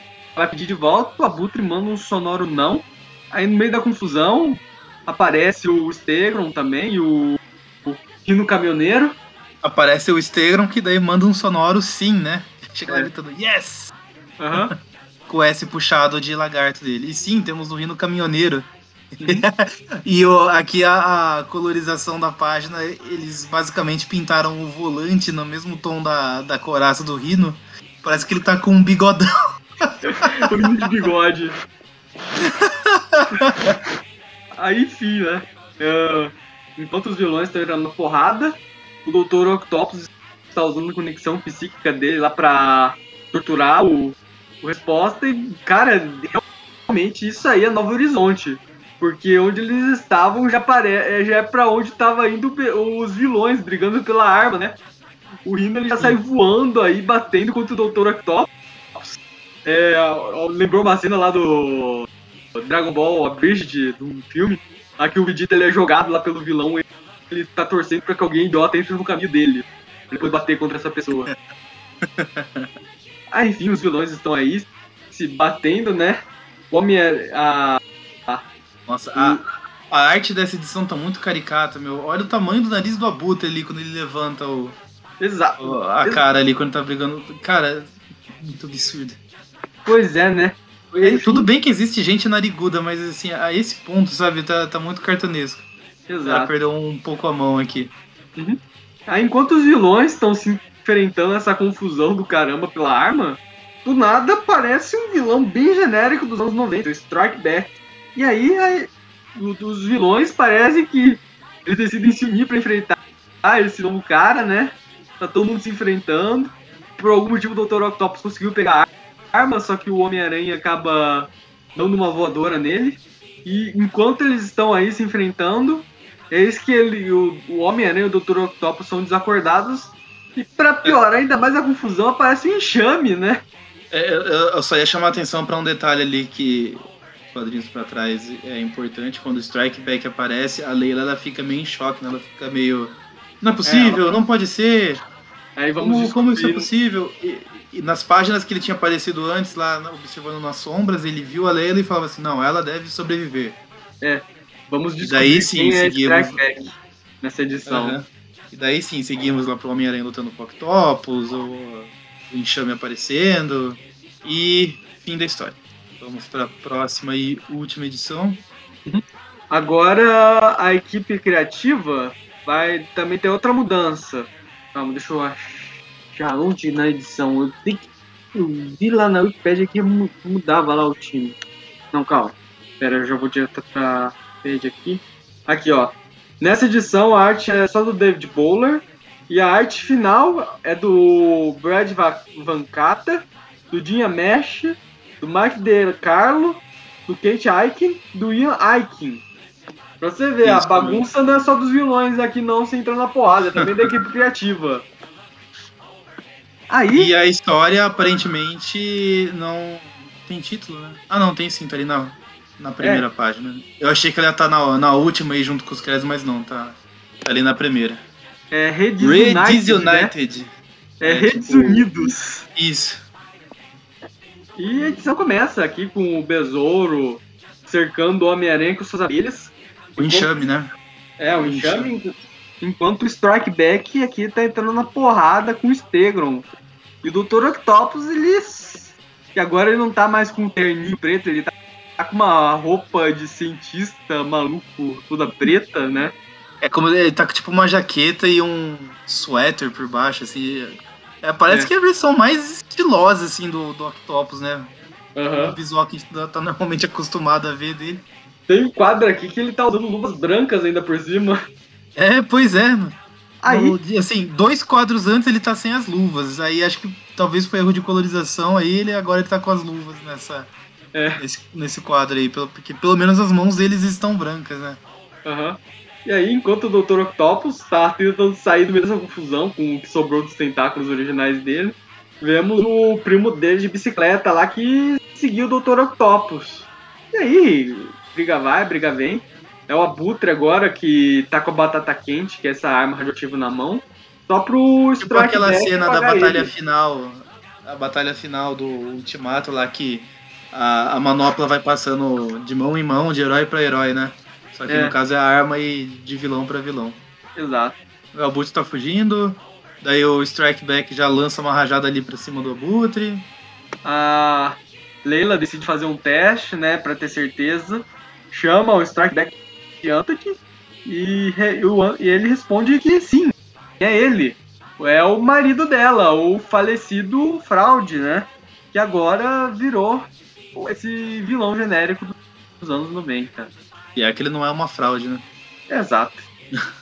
Speaker 3: vai pedir de volta, o Abutre manda um sonoro não. Aí, no meio da confusão, aparece o Stegron também e o, o Rino Caminhoneiro.
Speaker 2: Aparece o Stegron que daí manda um sonoro sim, né? Chega lá
Speaker 3: É.
Speaker 2: gritando yes!
Speaker 3: Aham.
Speaker 2: Com o S puxado de lagarto dele. E sim, temos o Rino Caminhoneiro. e o- aqui a, a colorização da página, eles basicamente pintaram o volante no mesmo tom da, da coraça do Rino. Parece que ele tá com um bigodão.
Speaker 3: o Rino de bigode. Aí, enfim, né? É, enquanto os vilões estão entrando na porrada, o Dr. Octopus está usando a conexão psíquica dele lá pra torturar o, o resposta. E, cara, realmente isso aí é Novo Horizonte. Porque onde eles estavam já, pare... é- já é pra onde tava indo os vilões brigando pela arma, né? O Rino ele já sai voando aí, batendo contra o Dr. Octopus. É, lembrou uma cena lá do Dragon Ball Abridged, do filme, lá que o Vegeta ele é jogado lá pelo vilão e ele tá torcendo pra que alguém idiota entre no caminho dele. Pra depois bater contra essa pessoa. ah, enfim, os vilões estão aí se batendo, né? O homem é. A,
Speaker 2: Nossa, a, a arte dessa edição tá muito caricata, meu. Olha o tamanho do nariz do Abutre ali quando ele levanta o,
Speaker 3: exato.
Speaker 2: o- a cara ali quando tá brigando. Cara, muito absurdo.
Speaker 3: Pois é, né?
Speaker 2: E Tudo bem que existe gente nariguda, mas assim, a esse ponto, sabe, tá, tá muito cartunesco. Ela
Speaker 3: Exato.
Speaker 2: perdeu um pouco a mão aqui.
Speaker 3: Aí, enquanto os vilões estão se enfrentando essa confusão do caramba pela arma, do nada aparece um vilão bem genérico dos anos 90, o Strike Back. E aí, aí os vilões parecem que eles decidem se unir pra enfrentar esse novo cara, né? Tá todo mundo se enfrentando. Por algum motivo o Dr. Octopus conseguiu pegar a arma, só que o Homem-Aranha acaba dando uma voadora nele. E enquanto eles estão aí se enfrentando, eis que ele, o, o Homem-Aranha e o Dr. Octopus são desacordados. E pra piorar ainda mais a confusão, aparece um enxame, né?
Speaker 2: É, eu, só ia chamar a atenção pra um detalhe ali que os quadrinhos pra trás é importante. Quando o Strike Back aparece, a Leila ela fica meio em choque, né? Ela fica meio. Não é possível,
Speaker 3: ela-
Speaker 2: não pode ser.
Speaker 3: Aí vamos
Speaker 2: Como, como isso é possível? E, e nas páginas que ele tinha aparecido antes, lá observando nas sombras, ele viu a Leila e falava assim: não, ela deve sobreviver.
Speaker 3: Vamos
Speaker 2: E
Speaker 3: descobrir
Speaker 2: daí sim,
Speaker 3: é
Speaker 2: seguimos.
Speaker 3: Back nessa edição.
Speaker 2: Aham. E daí sim, seguimos lá pro Homem-Aranha lutando com o Octopus, o, o enxame aparecendo. E fim da história. Vamos pra próxima e última edição.
Speaker 3: Agora a equipe criativa vai também ter outra mudança. Calma, deixa eu achar onde na edição. Eu, tenho que- eu vi lá na Wikipedia que mu- mudava lá o time. Não, calma. Pera, eu já vou direto pra page aqui. Aqui, ó. Nessa edição a arte é só do David Bowler. E a arte final é do Brad Va- Vancata, do Dinha Mesh, do Mike De Carlo, do Kate Aiken, do Ian Aiken. Pra você ver, a
Speaker 2: Isso,
Speaker 3: bagunça não é só dos vilões aqui não, se entrando na porrada, é também da equipe criativa. Aí,
Speaker 2: E a história aparentemente não tem título, né? Ah, não, tem sim, tá ali na, na primeira
Speaker 3: É.
Speaker 2: página. Eu achei que ela ia estar na, na última aí junto com os créditos, mas não, tá, tá ali na primeira.
Speaker 3: é Redes United, né? É
Speaker 2: É,
Speaker 3: Redes
Speaker 2: tipo-
Speaker 3: Unidos.
Speaker 2: Isso.
Speaker 3: E a edição começa aqui com o Besouro cercando o Homem-Aranha com suas abelhas.
Speaker 2: O enxame, né?
Speaker 3: É, o enxame. Enquanto o Strike Back aqui tá entrando na porrada com o Stegron. E o Dr. Octopus, ele. E agora ele não tá mais com um terninho preto, ele tá, tá com uma roupa de cientista maluco, toda preta, né?
Speaker 2: É como ele tá com tipo uma jaqueta e um suéter por baixo, assim. É, parece
Speaker 3: É.
Speaker 2: que é a versão mais estilosa, assim, do, do Octopus, né? O
Speaker 3: Aham.
Speaker 2: visual que a gente tá- normalmente acostumado a ver dele.
Speaker 3: Tem um quadro aqui que ele tá usando luvas brancas ainda por cima.
Speaker 2: É, pois é.
Speaker 3: Aí,
Speaker 2: No- assim, dois quadros antes ele tá sem as luvas. Aí acho que talvez foi erro de colorização. Aí ele agora ele tá com as luvas nessa,
Speaker 3: É.
Speaker 2: nesse, nesse quadro aí. pelo- Porque pelo menos as mãos deles estão brancas, né?
Speaker 3: Aham. E aí, enquanto o Dr. Octopus tá tentando sair do meio dessa confusão com o que sobrou dos tentáculos originais dele, vemos o primo dele de bicicleta lá que seguiu o Dr. Octopus. E aí, briga vai, briga vem. É o Abutre agora que tá com a batata quente, que é essa arma radioativa na mão. Só pro
Speaker 2: Tipo aquela cena da batalha
Speaker 3: ele.
Speaker 2: final. A batalha final do Ultimato lá que a, a manopla vai passando de mão em mão, de herói pra herói, né? Só que
Speaker 3: É.
Speaker 2: no caso é arma e de vilão pra vilão.
Speaker 3: Exato.
Speaker 2: O Abutre tá fugindo, daí o Strike Back já lança uma rajada ali pra cima do Abutre.
Speaker 3: A Leila decide fazer um teste, né, pra ter certeza. Chama o Strike Back Antak e, e ele responde que sim, é ele. É o marido dela, o falecido Fraude, né? Que agora virou esse vilão genérico dos anos 90.
Speaker 2: E é que ele não é uma fraude, né?
Speaker 3: Exato.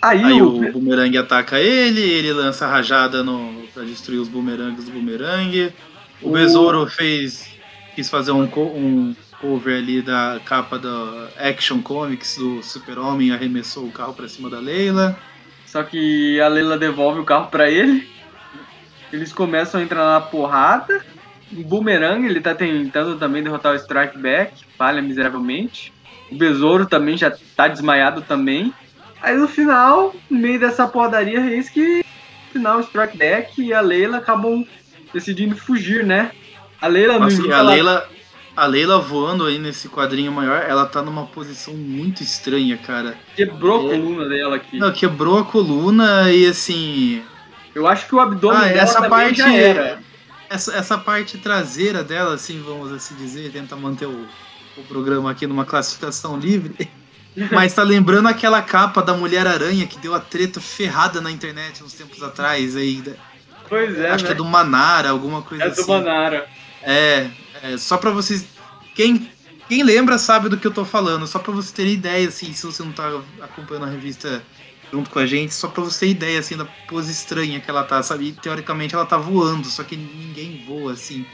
Speaker 3: Aí,
Speaker 2: Aí
Speaker 3: o,
Speaker 2: o Boomerang ataca ele, ele lança a rajada no, pra destruir os boomerangs do Boomerang. O
Speaker 3: O-
Speaker 2: Besouro fez. quis fazer um, um cover ali da capa da Action Comics do Super-Homem arremessou o carro pra cima da Leila.
Speaker 3: Só que a Leila devolve o carro pra ele. Eles começam a entrar na porrada. O Boomerang, ele tá tentando também derrotar o Strike Back, falha miseravelmente. O Besouro também já tá desmaiado também. Aí no final, no meio dessa porradaria, eis que no final o Strike Back e a Leila acabam decidindo fugir, né? A Leila no
Speaker 2: Nossa, e
Speaker 3: início,
Speaker 2: a
Speaker 3: ela-
Speaker 2: Leila, a Leila voando aí nesse quadrinho maior, ela tá numa posição muito estranha, cara.
Speaker 3: quebrou a
Speaker 2: É.
Speaker 3: coluna dela aqui.
Speaker 2: Não, quebrou a coluna e assim.
Speaker 3: Eu acho que o abdômen
Speaker 2: Ah,
Speaker 3: dela
Speaker 2: essa parte.
Speaker 3: era.
Speaker 2: Essa, essa parte traseira dela, assim, vamos assim dizer, tenta manter o, o programa aqui numa classificação livre. Mas tá lembrando aquela capa da Mulher-Aranha que deu a treta ferrada na internet uns tempos atrás aí.
Speaker 3: Pois é,
Speaker 2: Acho
Speaker 3: né?
Speaker 2: que é do Manara, alguma coisa
Speaker 3: É
Speaker 2: assim.
Speaker 3: do Manara.
Speaker 2: É, é, só pra vocês. Quem, quem lembra sabe do que eu tô falando, só pra você ter ideia, assim, se você não tá acompanhando a revista junto com a gente, só pra você ter ideia, assim, da pose estranha que ela tá, sabe? E, teoricamente ela tá voando, só que ninguém voa, assim.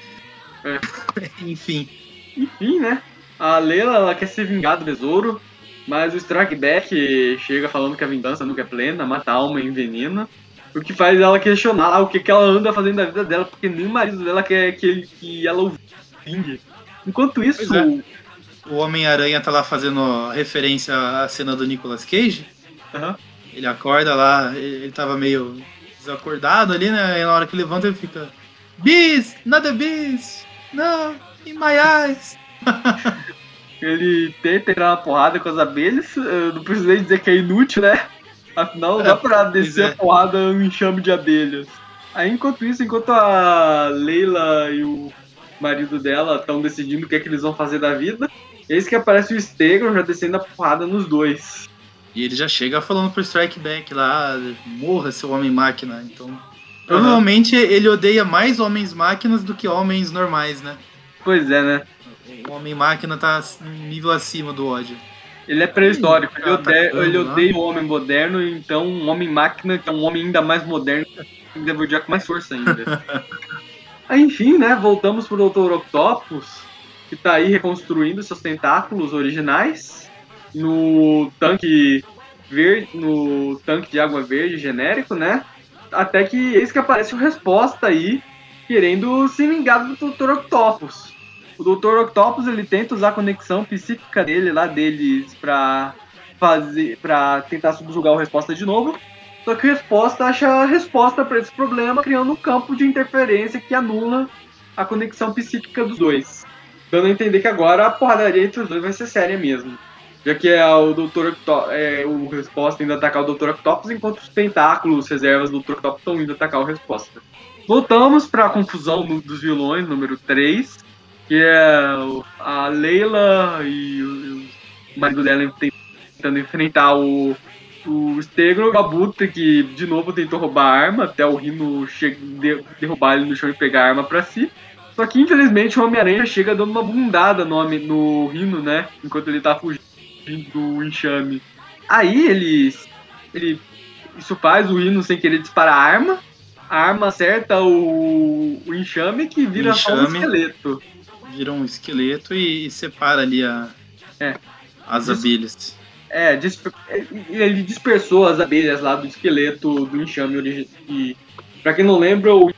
Speaker 3: É.
Speaker 2: Enfim.
Speaker 3: Enfim, né? A Leila ela quer se vingar do besouro, mas o Strike Back chega falando que a vingança nunca é plena, mata a alma e envenena. O que faz ela questionar o que, que ela anda fazendo da vida dela, porque nem o marido dela quer que, ele- que ela o Enquanto isso,
Speaker 2: é. O Homem-Aranha tá lá fazendo referência à cena do Nicolas Cage.
Speaker 3: Aham.
Speaker 2: Ele acorda lá, ele tava meio desacordado ali, né? E na hora que levanta ele fica. Beast! Not a beast! No! In my eyes!
Speaker 3: ele tenta entrar na porrada com as abelhas, eu não preciso nem dizer que é inútil, né? Afinal, não
Speaker 2: É,
Speaker 3: dá pra
Speaker 2: pois
Speaker 3: descer
Speaker 2: é.
Speaker 3: a porrada um enxame de abelhas. Aí, enquanto isso, enquanto a Leila e o marido dela estão decidindo o que é que eles vão fazer da vida, eis que aparece o Stegron já descendo a porrada nos dois.
Speaker 2: E ele já chega falando pro Strike Back lá, morra seu homem-máquina. Então. Provavelmente ele odeia mais homens-máquinas do que homens normais, né?
Speaker 3: Pois é, né?
Speaker 2: O homem-máquina tá um nível acima do ódio.
Speaker 3: Ele é pré-histórico, ele,
Speaker 2: tá
Speaker 3: odeia,
Speaker 2: cagando
Speaker 3: ele odeia o homem moderno, então um homem-máquina, que é um homem ainda mais moderno, odiar com mais força ainda. aí, enfim, né, voltamos pro Dr. Octopus, que tá aí reconstruindo seus tentáculos originais no tanque verde, no tanque de água verde genérico, né? Até que eis que aparece o resposta aí, querendo se vingar do Dr. Octopus. O Dr. Octopus ele tenta usar a conexão psíquica dele lá deles pra fazer para tentar subjugar o resposta de novo. Só que resposta acha a resposta para esse problema, criando um campo de interferência que anula a conexão psíquica dos dois. Dando a entender que agora a porradaria entre os dois vai ser séria mesmo. Já que é o Dr. Octo é, o resposta indo atacar o Dr. Octopus, enquanto os tentáculos, reservas do Dr. Octopus estão indo atacar o resposta. Voltamos para a confusão dos vilões, número 3, que é a Leila e o, o marido dela tentando enfrentar o, o Stegron, o Abutre, que de novo tentou roubar a arma, até o Rino de- derrubar ele no chão e pegar a arma pra si. Só que infelizmente o Homem-Aranha chega dando uma bundada no, no Rino, né? Enquanto ele tá fugindo do enxame. Aí ele, ele. Isso faz o Rino sem querer disparar a arma. A arma acerta o, o enxame que vira só um
Speaker 2: enxame.
Speaker 3: esqueleto.
Speaker 2: Vira um esqueleto e, separa ali a,
Speaker 3: É.
Speaker 2: as
Speaker 3: Isso.
Speaker 2: abelhas.
Speaker 3: É, ele dispersou as abelhas lá do esqueleto do enxame e Pra quem não lembra, o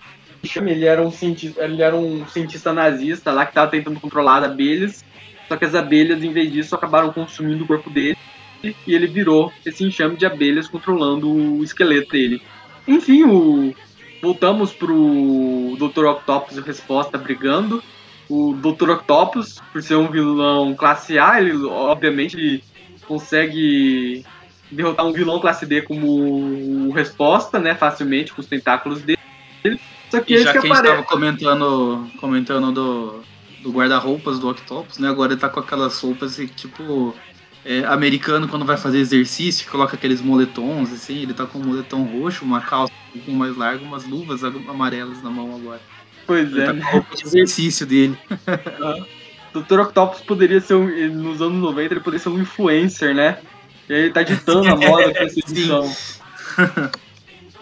Speaker 3: enxame ele era um cientista, ele era um cientista nazista lá que tava tentando controlar as abelhas. Só que as abelhas, em vez disso, acabaram consumindo o corpo dele e ele virou esse enxame de abelhas controlando o esqueleto dele. Enfim, o... voltamos pro Dr. Octopus Resposta brigando. O Dr. Octopus, por ser um vilão classe A, ele obviamente ele consegue derrotar um vilão classe D como Resposta, né? Facilmente, com os tentáculos dele. Só que
Speaker 2: E já
Speaker 3: que
Speaker 2: que a gente
Speaker 3: aparece.
Speaker 2: tava comentando, comentando do, do guarda-roupas do Octopus, né? Agora ele tá com aquelas roupas e, tipo, é, americano quando vai fazer exercício, coloca aqueles moletons, assim, ele tá com um moletom roxo, uma calça um pouquinho mais larga, umas luvas amarelas na mão agora.
Speaker 3: Pois
Speaker 2: Ele
Speaker 3: é,
Speaker 2: tá
Speaker 3: né?
Speaker 2: com a roupa de exercício dele.
Speaker 3: Dr. Octopus poderia ser um, nos anos 90 ele poderia ser um influencer, né? E aí ele tá ditando a moda com essa edição.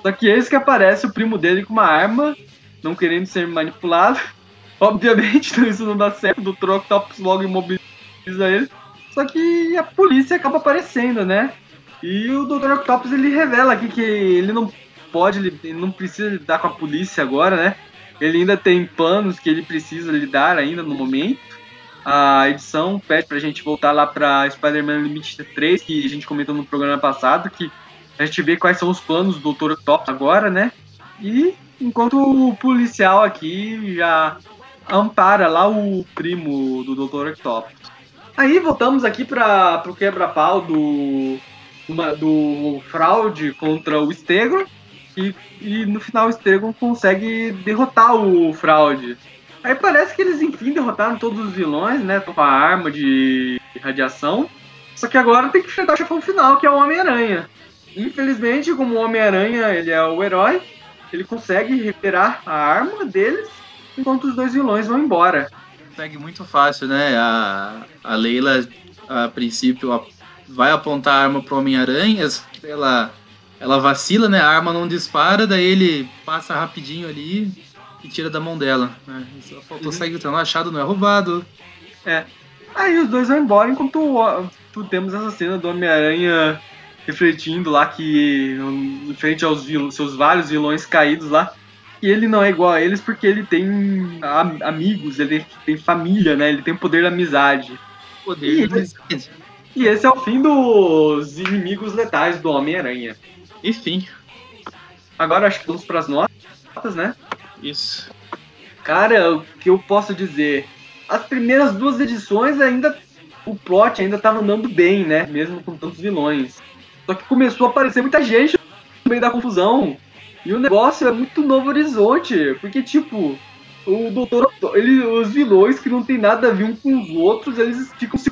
Speaker 3: Só que esse que aparece o primo dele com uma arma, não querendo ser manipulado. Obviamente, isso não dá certo, o Dr. Octopus logo imobiliza ele. Só que a polícia acaba aparecendo, né? E o Dr. Octopus ele revela aqui que ele não pode, ele ele não precisa lidar com a polícia agora, né? Ele ainda tem planos que ele precisa lidar ainda no momento. A edição pede pra gente voltar lá pra Spider-Man Unlimited 3, que a gente comentou no programa passado, que a gente vê quais são os planos do Dr. Octopus agora, né? E enquanto o policial aqui já ampara lá o primo do Dr. Octopus. Aí voltamos aqui para pro quebra-pau do, uma- do fraude contra o Stegron. E, e no final o Stegron consegue derrotar o fraude. Aí parece que eles enfim derrotaram todos os vilões, né? Com a arma de radiação. Só que agora tem que enfrentar o chefão final, que é o Homem-Aranha. Infelizmente, como o Homem-Aranha ele é o herói, ele consegue recuperar a arma deles, enquanto os dois vilões vão embora.
Speaker 2: Segue muito fácil, né? A, a Leila, a princípio, a- vai apontar a arma pro Homem-Aranha, ela, ela vacila, né? A arma não dispara, daí ele passa rapidinho ali e tira da mão dela. Né? Só faltou
Speaker 3: Uhum.
Speaker 2: sair gritando, achado não é roubado.
Speaker 3: Aí os dois vão embora enquanto tu temos essa cena do Homem-Aranha refletindo lá que em frente aos seus vários vilões caídos lá. E ele não é igual a eles porque ele tem am- amigos, ele tem família, né? Ele tem o poder da amizade.
Speaker 2: Poder
Speaker 3: Ih,
Speaker 2: da amizade.
Speaker 3: E esse é o fim dos inimigos letais do Homem-Aranha.
Speaker 2: Enfim,
Speaker 3: Agora acho que vamos pras notas, né?
Speaker 2: Isso.
Speaker 3: Cara, o que eu posso dizer? As primeiras duas edições ainda. O plot ainda tava andando bem, né? Mesmo com tantos vilões. Só que começou a aparecer muita gente no meio da confusão. E o negócio é muito Novo Horizonte. Porque, tipo, o Doutor. Ele, os vilões que não tem nada a ver um com os outros, eles ficam se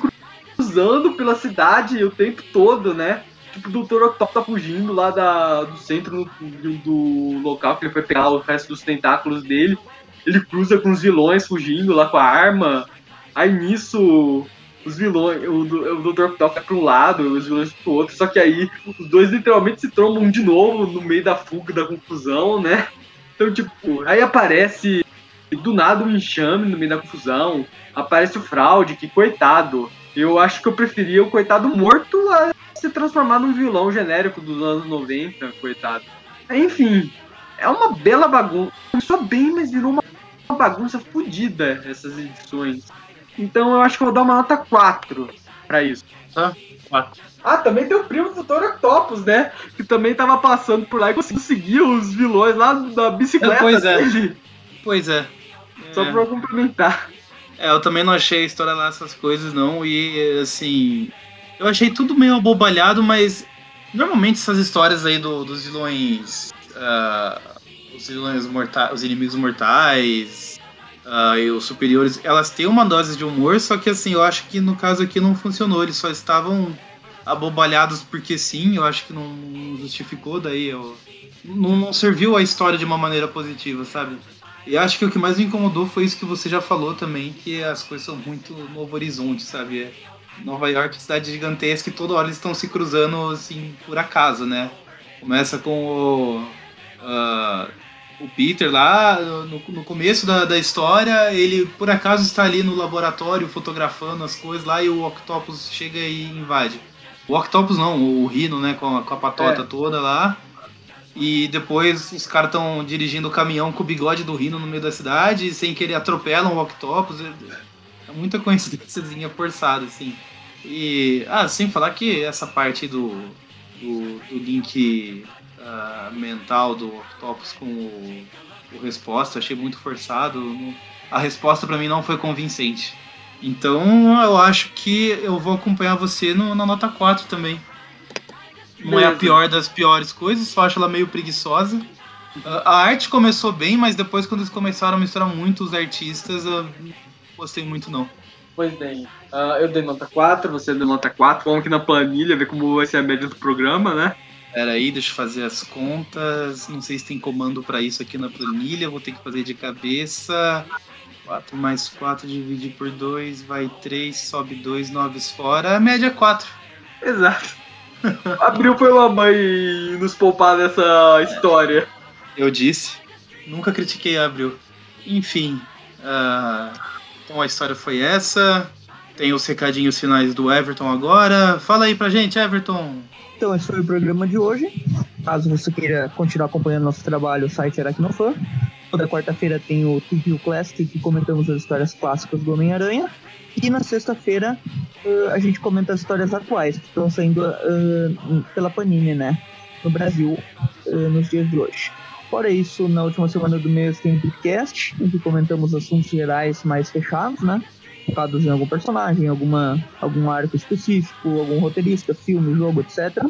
Speaker 3: cruzando pela cidade o tempo todo, né? Tipo, o Dr. Octopus tá fugindo lá da, do centro do, do local que ele foi pegar o resto dos tentáculos dele. Ele cruza com os vilões fugindo lá com a arma. Aí nisso, os vilões, o, o Dr. Octopus vai pra um lado, os vilões pro outro. Só que aí os dois literalmente se trombam de novo no meio da fuga, da confusão, né? Então, tipo, aí aparece do nada um enxame no meio da confusão. Aparece o fraude, que coitado. Eu acho que eu preferia o coitado morto a se transformar num vilão genérico dos anos 90, coitado. Enfim, é uma bela bagunça. Começou bem, mas virou uma bagunça fodida essas edições. Então eu acho que eu vou dar uma nota 4 pra isso.
Speaker 2: Tá? Quatro.
Speaker 3: Ah, também tem o primo do Dr. Octopus, né? Que também tava passando por lá e conseguiu seguir os vilões lá da bicicleta
Speaker 2: É, pois é.
Speaker 3: dele.
Speaker 2: Pois é.
Speaker 3: Só
Speaker 2: É.
Speaker 3: pra eu complementar.
Speaker 2: É, eu também não achei a história lá essas coisas, não. E, assim. Eu achei tudo meio abobalhado, mas. Normalmente essas histórias aí do- dos vilões. ah, os vilões mortais. Os inimigos mortais. ah, e os superiores, elas têm uma dose de humor, só que assim, eu acho que no caso aqui não funcionou. Eles só estavam abobalhados porque sim, eu acho que não não justificou, daí eu. Não, não serviu a história de uma maneira positiva, sabe? E acho que o que mais me incomodou foi isso que você já falou também, que as coisas são muito Novo Horizonte, sabe? É Nova York, cidade gigantesca, e toda hora eles estão se cruzando, assim, por acaso, né? Começa com o, ah, o Peter lá, no, no começo da, da história, ele por acaso está ali no laboratório fotografando as coisas lá, e o Octopus chega e invade. O Octopus não, o Rino, né, com a, com a patota
Speaker 3: É.
Speaker 2: toda lá. E depois os caras estão dirigindo o caminhão com o bigode do Rino no meio da cidade, e sem querer atropelam o Octopus. Muita coincidênciazinha forçada, assim. E. Ah, sem falar que essa parte do. do, do Link ah, mental do Octopus com o, o resposta. Achei muito forçado. A resposta pra mim não foi convincente. Então eu acho que eu vou acompanhar você no- na nota 4 também. Não é a pior das piores coisas, só acho ela meio preguiçosa. A arte começou bem, mas depois quando eles começaram a misturar muito os artistas, eu gostei muito não.
Speaker 3: Pois bem, ah, eu dei nota 4, você deu nota 4. Vamos aqui na planilha ver como vai ser a média do programa, né?
Speaker 2: Pera aí, deixa eu fazer as contas. Não sei se tem comando pra isso aqui na planilha. Vou ter que fazer de cabeça. 4 mais 4 dividir por 2 vai 3, sobe 2, 9 fora. A média é 4.
Speaker 3: Exato. Abriu pela mãe nos poupar dessa história.
Speaker 2: Eu disse. Nunca critiquei a Abril. Enfim. ah, então a história foi essa. Tem os recadinhos finais do Everton agora. Fala aí pra gente, Everton.
Speaker 1: Então, esse foi o programa de hoje. Caso você queira continuar acompanhando nosso trabalho, o site é Aracnofan. Toda quarta-feira tem o Review Classic, que comentamos as histórias clássicas do Homem-Aranha. E na sexta-feira eh, a gente comenta as histórias atuais, que estão saindo eh, pela Panini, né? No Brasil, eh, nos dias de hoje. Fora isso, na última semana do mês tem podcast, em que comentamos assuntos gerais mais fechados, né? Focados em algum personagem, alguma, algum arco específico, algum roteirista, filme, jogo, etc.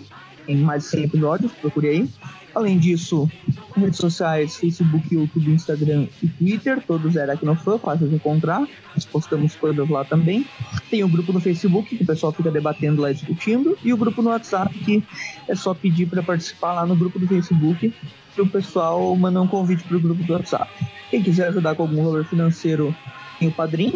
Speaker 1: Em mais de 100 episódios, procure aí. Além disso, redes sociais, Facebook, YouTube, Instagram e Twitter, todos eram aqui no fã, fácil de encontrar. Nós postamos coisas lá também. Tem o grupo no Facebook, que o pessoal fica debatendo lá, discutindo. E o grupo no WhatsApp, que é só pedir para participar lá no grupo do Facebook, que o pessoal manda um convite para o grupo do WhatsApp. Quem quiser ajudar com algum valor financeiro, tem o Padrim.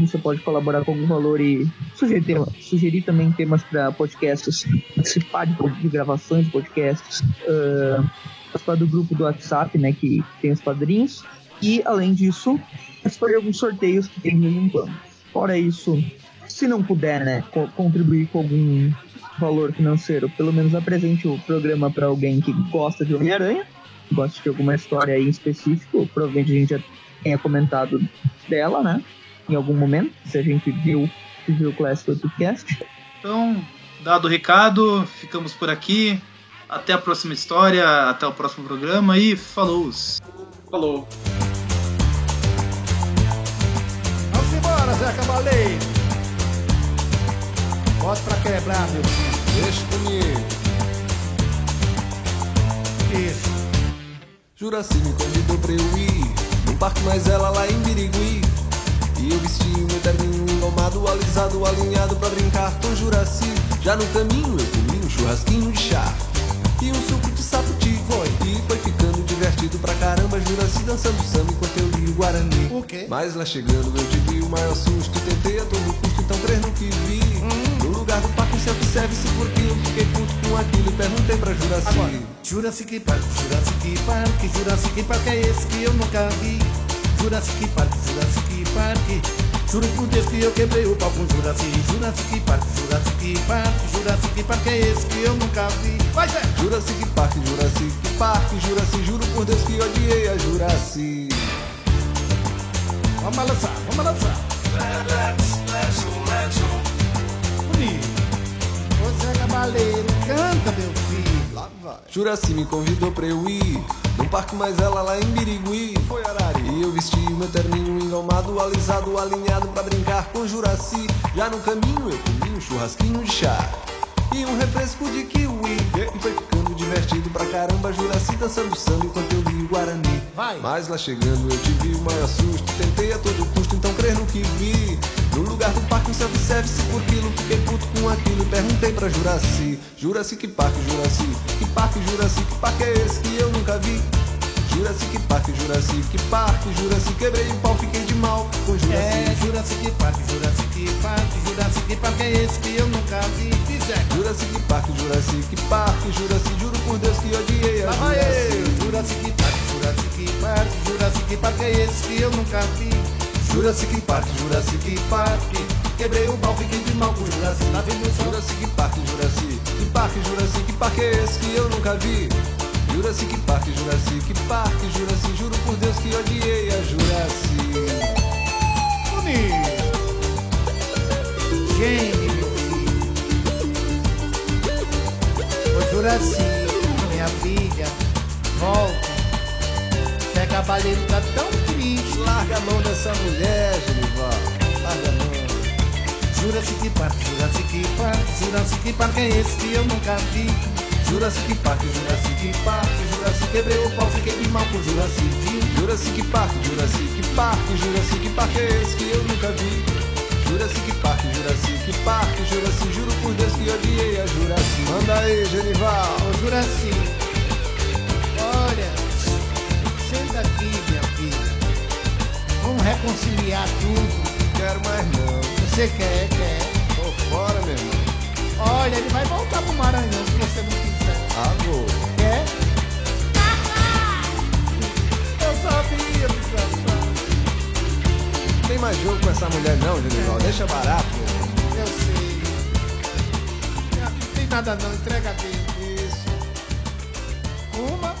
Speaker 1: Você pode colaborar com algum valor e sugerir, sugerir também temas para podcasts, participar de, de gravações de podcasts, ah, participar do grupo do WhatsApp, né, que tem os padrinhos. E, além disso, participar de alguns sorteios que tem de vez. Fora isso, se não puder, né, co- contribuir com algum valor financeiro, pelo menos apresente o programa para alguém que gosta de Homem-Aranha, gosta de alguma história aí em específico, provavelmente a gente já tenha comentado dela, né? Em algum momento, se a gente viu, se viu o Classic Podcast.
Speaker 2: Então, dado o recado, ficamos por aqui. Até a próxima história, até o próximo programa e falou!
Speaker 3: Falou.
Speaker 4: Vamos embora, Zé Cavaleiro. Bota pra quebrar, meu filho.
Speaker 5: Deixa comigo.
Speaker 4: Isso.
Speaker 5: Juraci me convidou pra eu ir. Num parque mais ela lá em Birigui. E eu vesti o meu terninho engomado, alisado, alinhado Pra brincar com Juraci Já no caminho eu comi um churrasquinho de chá. E um suco de sapoti foi E foi ficando divertido pra caramba. Juraci dançando samba enquanto eu li o Guarani.
Speaker 4: O quê?
Speaker 5: Mas lá chegando eu tive o maior susto. Tentei a todo custo, então crer no que vi. No lugar do parque um self-service Porque eu fiquei puto com aquilo E perguntei pra Juraci
Speaker 4: Agora. Jurassic Park, Jurassic Park, Jurassic Park é esse que eu nunca vi. Jurassic Park, Jurassic Park. Juro por Deus que eu quebrei o pau com Jurassic. Jurassic Park, Jurassic Park, Jurassic Park é esse que eu nunca vi. Vai, Zé!
Speaker 5: Jurassic Park, Jurassic Park, Jurassic, juro por Deus que odiei a Jurassic.
Speaker 4: Vamos balançar, vamos balançar. Ô Zé Cavaleiro, canta, meu filho.
Speaker 5: Lá vai. Juraci me convidou pra eu ir Num parque mais ela lá em Birigui Foi Arari E eu vesti o meu terninho engomado Alisado, alinhado pra brincar com Juraci Já no caminho eu comi um churrasquinho de chá E um refresco de kiwi. E foi ficando divertido pra caramba Juraci dançando samba enquanto eu li o Guarani.
Speaker 4: Vai.
Speaker 5: Mas lá chegando eu tive o maior susto Tentei a todo custo, então crer no que vi. No lugar do parque um self-service por quilo Fiquei puto com aquilo e perguntei pra Juraci. Juraci que parque, Juraci? Que parque, Juraci, que parque é esse que eu nunca vi Parque, Juraci Que parque, Juraci Quebrei o pau, fiquei de mal com Juraci
Speaker 4: É Jurassic Park, Jurassic Park, Jurassic Park é esse que eu nunca vi. Fizer.
Speaker 5: Jurassic Park, Jurassic Park, Juraci Juro por Deus que odiei a. Juraci
Speaker 4: Jurassic Park, Jurassic Park, Jurassic Park é esse que eu nunca vi.
Speaker 5: Jurassic Park, Jurassic Park
Speaker 4: Quebrei o pau, fiquei de mal com Jurassic. Tá vendo só?
Speaker 5: Jurassic Park, Jurassic parque, Jurassic Park é esse que eu nunca vi Jurassic Park, Jurassic Park, Jurassic, juro por Deus que odiei a Jurassic.
Speaker 4: Bonito. Gênio. Ô Jurassic, minha filha, volta. Você é cavaleiro, tá tão triste.
Speaker 5: Larga a mão dessa mulher, Genival. Larga a mão.
Speaker 4: Jurassic Park, Jurassic Park, Jurassic Park é esse que eu nunca vi. Jurassic Park, Jurassic Park, Jurassic quebrei o pau, fiquei de mal com Jurassic.
Speaker 5: Jurassic Park, Jurassic Park, Jurassic Park é esse que eu nunca vi. Jurassic Park, Jurassic Park, Jurassic, juro por Deus que odiei a Jurassic. Manda aí, Genival.
Speaker 4: Ô Jurassic, olha, senta aqui, minha filha. Vamos reconciliar tudo.
Speaker 5: Quero mais não.
Speaker 4: Você quer, quer.
Speaker 5: Tô fora, meu irmão.
Speaker 4: Olha, ele vai voltar pro Maranhão se você não Quer? Eu sabia, desgraçado.
Speaker 5: Tem mais jogo com essa mulher não, Genival. Deixa barato.
Speaker 4: Eu sei. Não tem nada não, entrega dele.
Speaker 5: Isso.
Speaker 4: Uma.